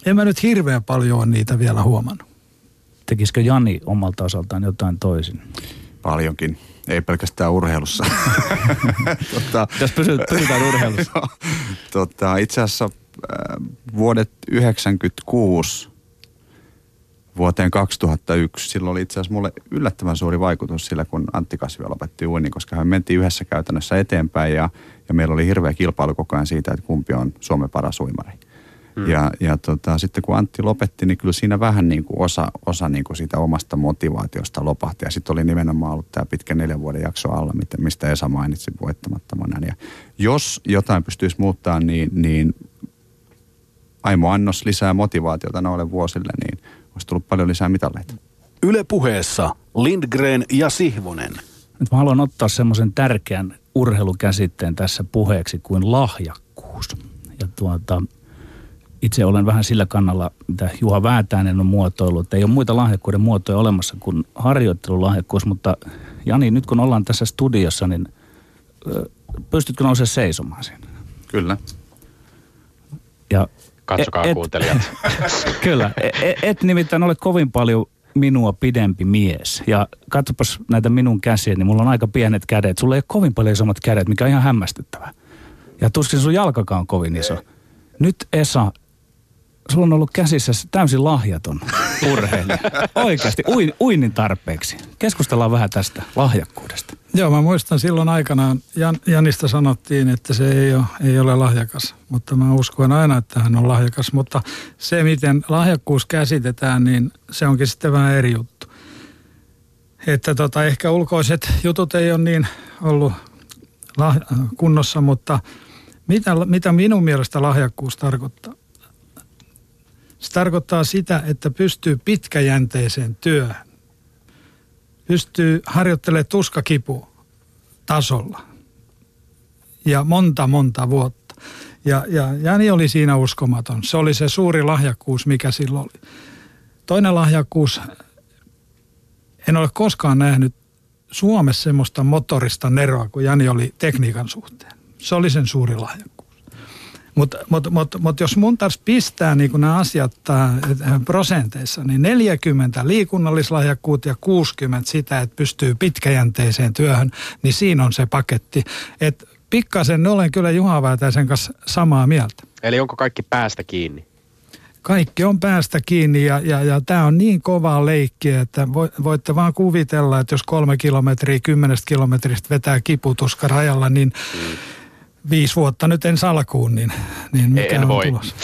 en mä nyt hirveän paljon ole niitä vielä huomannut. Tekisikö Jani omalta osaltaan jotain toisin? Paljonkin. Ei pelkästään urheilussa. tota, Tässä pysytään urheilussa. tota, itse asiassa äh, vuodet 96 vuoteen 2001. Silloin oli itse asiassa mulle yllättävän suuri vaikutus sillä, kun Antti Kasvio lopetti uinnin, koska me mentiin yhdessä käytännössä eteenpäin ja, ja meillä oli hirveä kilpailu koko ajan siitä, että kumpi on Suomen paras uimari. Mm. Ja, ja tota, sitten kun Antti lopetti, niin kyllä siinä vähän niin kuin osa, osa niin kuin siitä omasta motivaatiosta lopahti. Ja sitten oli nimenomaan ollut tämä pitkä neljän vuoden jakso alla, mistä Esa mainitsi voittamattomana. Ja jos jotain pystyisi muuttaa, niin, niin Aimo Annos lisää motivaatiota noille vuosille, niin olisi tullut paljon lisää mitalleita. Yle puheessa Lindgren ja Sihvonen. Nyt mä haluan ottaa semmoisen tärkeän urheilukäsitteen tässä puheeksi kuin lahjakkuus. Ja tuota, itse olen vähän sillä kannalla, mitä Juha Väätäinen on muotoillut, että ei ole muita lahjakkuuden muotoja olemassa kuin harjoittelulahjakkuus, mutta Jani, nyt kun ollaan tässä studiossa, niin pystytkö nousemaan seisomaan siinä? Kyllä. Ja Katsokaa et, kuuntelijat. kyllä. Et, e, et nimittäin ole kovin paljon minua pidempi mies. Ja katsopas näitä minun käsiä, niin mulla on aika pienet kädet. Sulla ei ole kovin paljon isommat kädet, mikä on ihan hämmästyttävää. Ja tuskin sun jalkakaan on kovin iso. Nyt Esa, sulla on ollut käsissä täysin lahjaton urheilija. Oikeasti, uin, uinnin tarpeeksi. Keskustellaan vähän tästä lahjakkuudesta. Joo, mä muistan silloin aikanaan, Jan, Janista sanottiin, että se ei ole, ei ole lahjakas. Mutta mä uskon aina, että hän on lahjakas. Mutta se, miten lahjakkuus käsitetään, niin se onkin sitten vähän eri juttu. Että tota, ehkä ulkoiset jutut ei ole niin ollut lah, kunnossa, mutta mitä, mitä minun mielestä lahjakkuus tarkoittaa? Se tarkoittaa sitä, että pystyy pitkäjänteiseen työhön. Pystyy harjoittelemaan tuskakipu tasolla. Ja monta, monta vuotta. Ja, ja Jani oli siinä uskomaton. Se oli se suuri lahjakkuus, mikä silloin oli. Toinen lahjakkuus, en ole koskaan nähnyt Suomessa semmoista motorista neroa, kuin Jani oli tekniikan suhteen. Se oli sen suuri lahjakkuus. Mutta mut, mut, mut jos mun taas pistää niin nämä asiat äh, prosenteissa, niin 40 liikunnallislahjakkuutta ja 60 sitä, että pystyy pitkäjänteiseen työhön, niin siinä on se paketti. Et pikkasen olen kyllä Juha Väätäisen kanssa samaa mieltä. Eli onko kaikki päästä kiinni? Kaikki on päästä kiinni ja, ja, ja tämä on niin kovaa leikkiä, että voitte vaan kuvitella, että jos kolme kilometriä kymmenestä kilometristä vetää kiputuska rajalla, niin mm viisi vuotta nyt en salkuun, niin, niin mikä en on voi. tulos?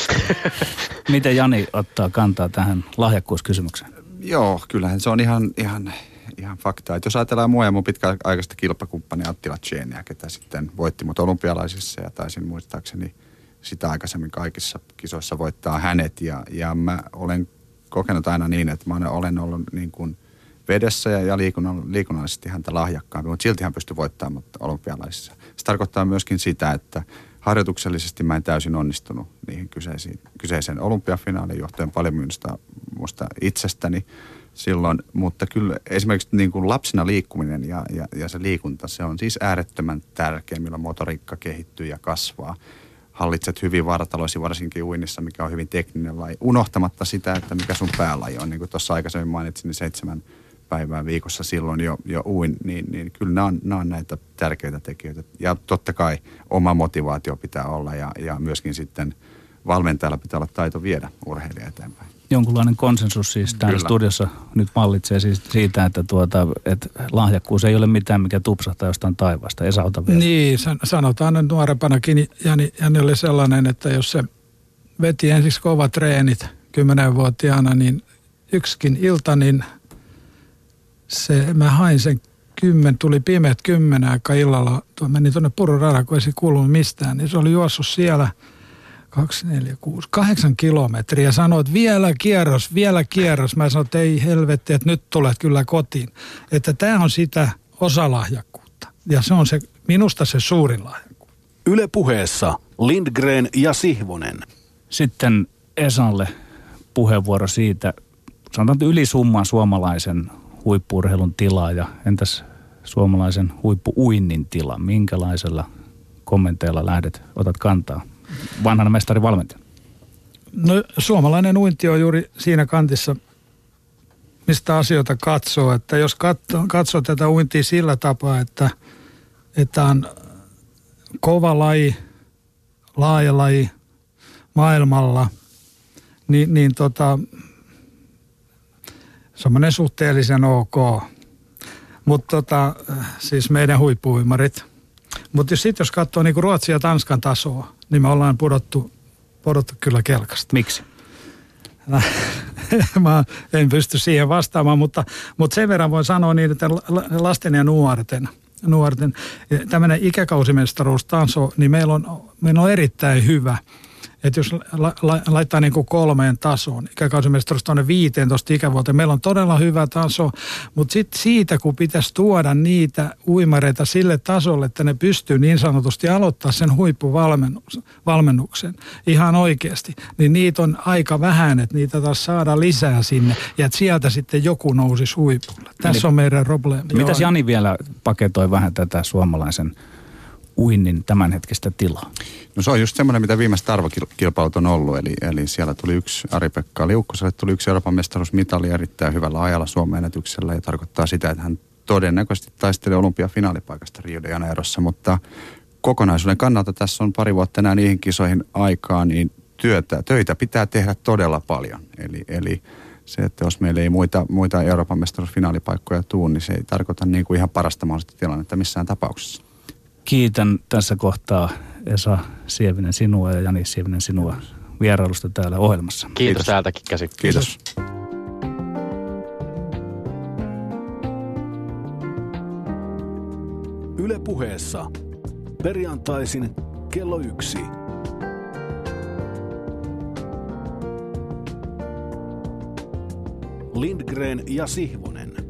Miten Jani ottaa kantaa tähän lahjakkuuskysymykseen? Joo, kyllähän se on ihan, ihan, ihan fakta. Että jos ajatellaan mua ja mun pitkäaikaista kilpakumppania Attila Tseeniä, ketä sitten voitti mut olympialaisissa ja taisin muistaakseni sitä aikaisemmin kaikissa kisoissa voittaa hänet. Ja, ja mä olen kokenut aina niin, että mä olen ollut niin kuin vedessä ja, ja liikunnallisesti häntä lahjakkaampi, mutta silti hän pystyi voittamaan olympialaisissa. Se tarkoittaa myöskin sitä, että harjoituksellisesti mä en täysin onnistunut niihin kyseisiin, kyseiseen olympiafinaaliin johtuen paljon minusta musta itsestäni silloin, mutta kyllä esimerkiksi niin kuin lapsena liikkuminen ja, ja, ja se liikunta, se on siis äärettömän tärkeä, millä motoriikka kehittyy ja kasvaa. hallitset hyvin vartaloisi, varsinkin uinnissa, mikä on hyvin tekninen laji, unohtamatta sitä, että mikä sun päälaji on. Niin kuin tuossa aikaisemmin mainitsin, niin seitsemän päivää viikossa silloin jo, jo uin, niin, niin kyllä nämä on, nämä on näitä tärkeitä tekijöitä. Ja totta kai oma motivaatio pitää olla ja, ja myöskin sitten valmentajalla pitää olla taito viedä urheilija eteenpäin jonkunlainen konsensus siis täällä Kyllä. studiossa nyt mallitsee siis siitä, että, tuota, että lahjakkuus ei ole mitään, mikä tupsahtaa jostain taivaasta. Esa, ota vielä. Niin, sanotaan nyt nuorempanakin Jani, Jani oli sellainen, että jos se veti ensiksi kovat treenit kymmenenvuotiaana, niin yksikin ilta, niin se, mä hain sen kymmen, tuli pimeät kymmenen aika illalla, tuo meni tuonne Pururada, kun ei se kuulunut mistään, niin se oli juossut siellä – 2, 4, 6, 8 kilometriä. Sanoit vielä kierros, vielä kierros. Mä sanoin, että ei helvetti, että nyt tulet kyllä kotiin. Että tämä on sitä osalahjakkuutta. Ja se on se, minusta se suurin lahjakkuus. Yle puheessa Lindgren ja Sihvonen. Sitten Esalle puheenvuoro siitä, sanotaan että ylisumman suomalaisen huippurheilun tilaa ja entäs suomalaisen huippuuinnin tila. Minkälaisella kommenteilla lähdet, otat kantaa? vanhana mestarivalmentajana? No suomalainen uinti on juuri siinä kantissa, mistä asioita katsoo. Että jos katsoo, katsoo tätä uintia sillä tapaa, että, että on kova laji, laaja laji maailmalla, niin, niin tota, semmoinen suhteellisen ok. Mutta tota, siis meidän huippuimarit. Mutta sitten jos katsoo niinku Ruotsia ja Tanskan tasoa, niin me ollaan pudottu, pudottu kyllä kelkasta. Miksi? Mä en pysty siihen vastaamaan, mutta, mutta sen verran voin sanoa niin, että lasten ja nuorten, nuorten tämmöinen ikäkausimestaruustaso, niin meillä on, meillä on erittäin hyvä – että jos la, la, laittaa niin kuin kolmeen tasoon, ikäkausimestaruus tuonne 15 ikävuoteen, meillä on todella hyvä taso, mutta sitten siitä, kun pitäisi tuoda niitä uimareita sille tasolle, että ne pystyy niin sanotusti aloittaa sen huippuvalmennuksen ihan oikeasti, niin niitä on aika vähän, että niitä taas saada lisää sinne ja että sieltä sitten joku nousisi huipulle. Tässä on meidän probleemi. Mitäs Jani vielä paketoi vähän tätä suomalaisen uinnin tämänhetkistä tilaa? No se on just semmoinen, mitä viimeiset arvokilpailut on ollut. Eli, eli siellä tuli yksi Ari-Pekka Liukkoselle, tuli yksi Euroopan mestaruusmitali erittäin hyvällä ajalla Suomen ennätyksellä. Ja tarkoittaa sitä, että hän todennäköisesti taistelee olympiafinaalipaikasta Rio de Janeirossa. Mutta kokonaisuuden kannalta tässä on pari vuotta enää niihin kisoihin aikaa, niin työtä, töitä pitää tehdä todella paljon. Eli, eli se, että jos meillä ei muita, muita Euroopan mestaruusfinaalipaikkoja tuu, niin se ei tarkoita niin kuin ihan parasta mahdollista tilannetta missään tapauksessa kiitän tässä kohtaa Esa Sievinen sinua ja Jani Sievinen sinua vierailusta täällä ohjelmassa. Kiitos, Kiitos. täältäkin käsi. Kiitos. Yle puheessa. Perjantaisin kello yksi. Lindgren ja Sihvonen.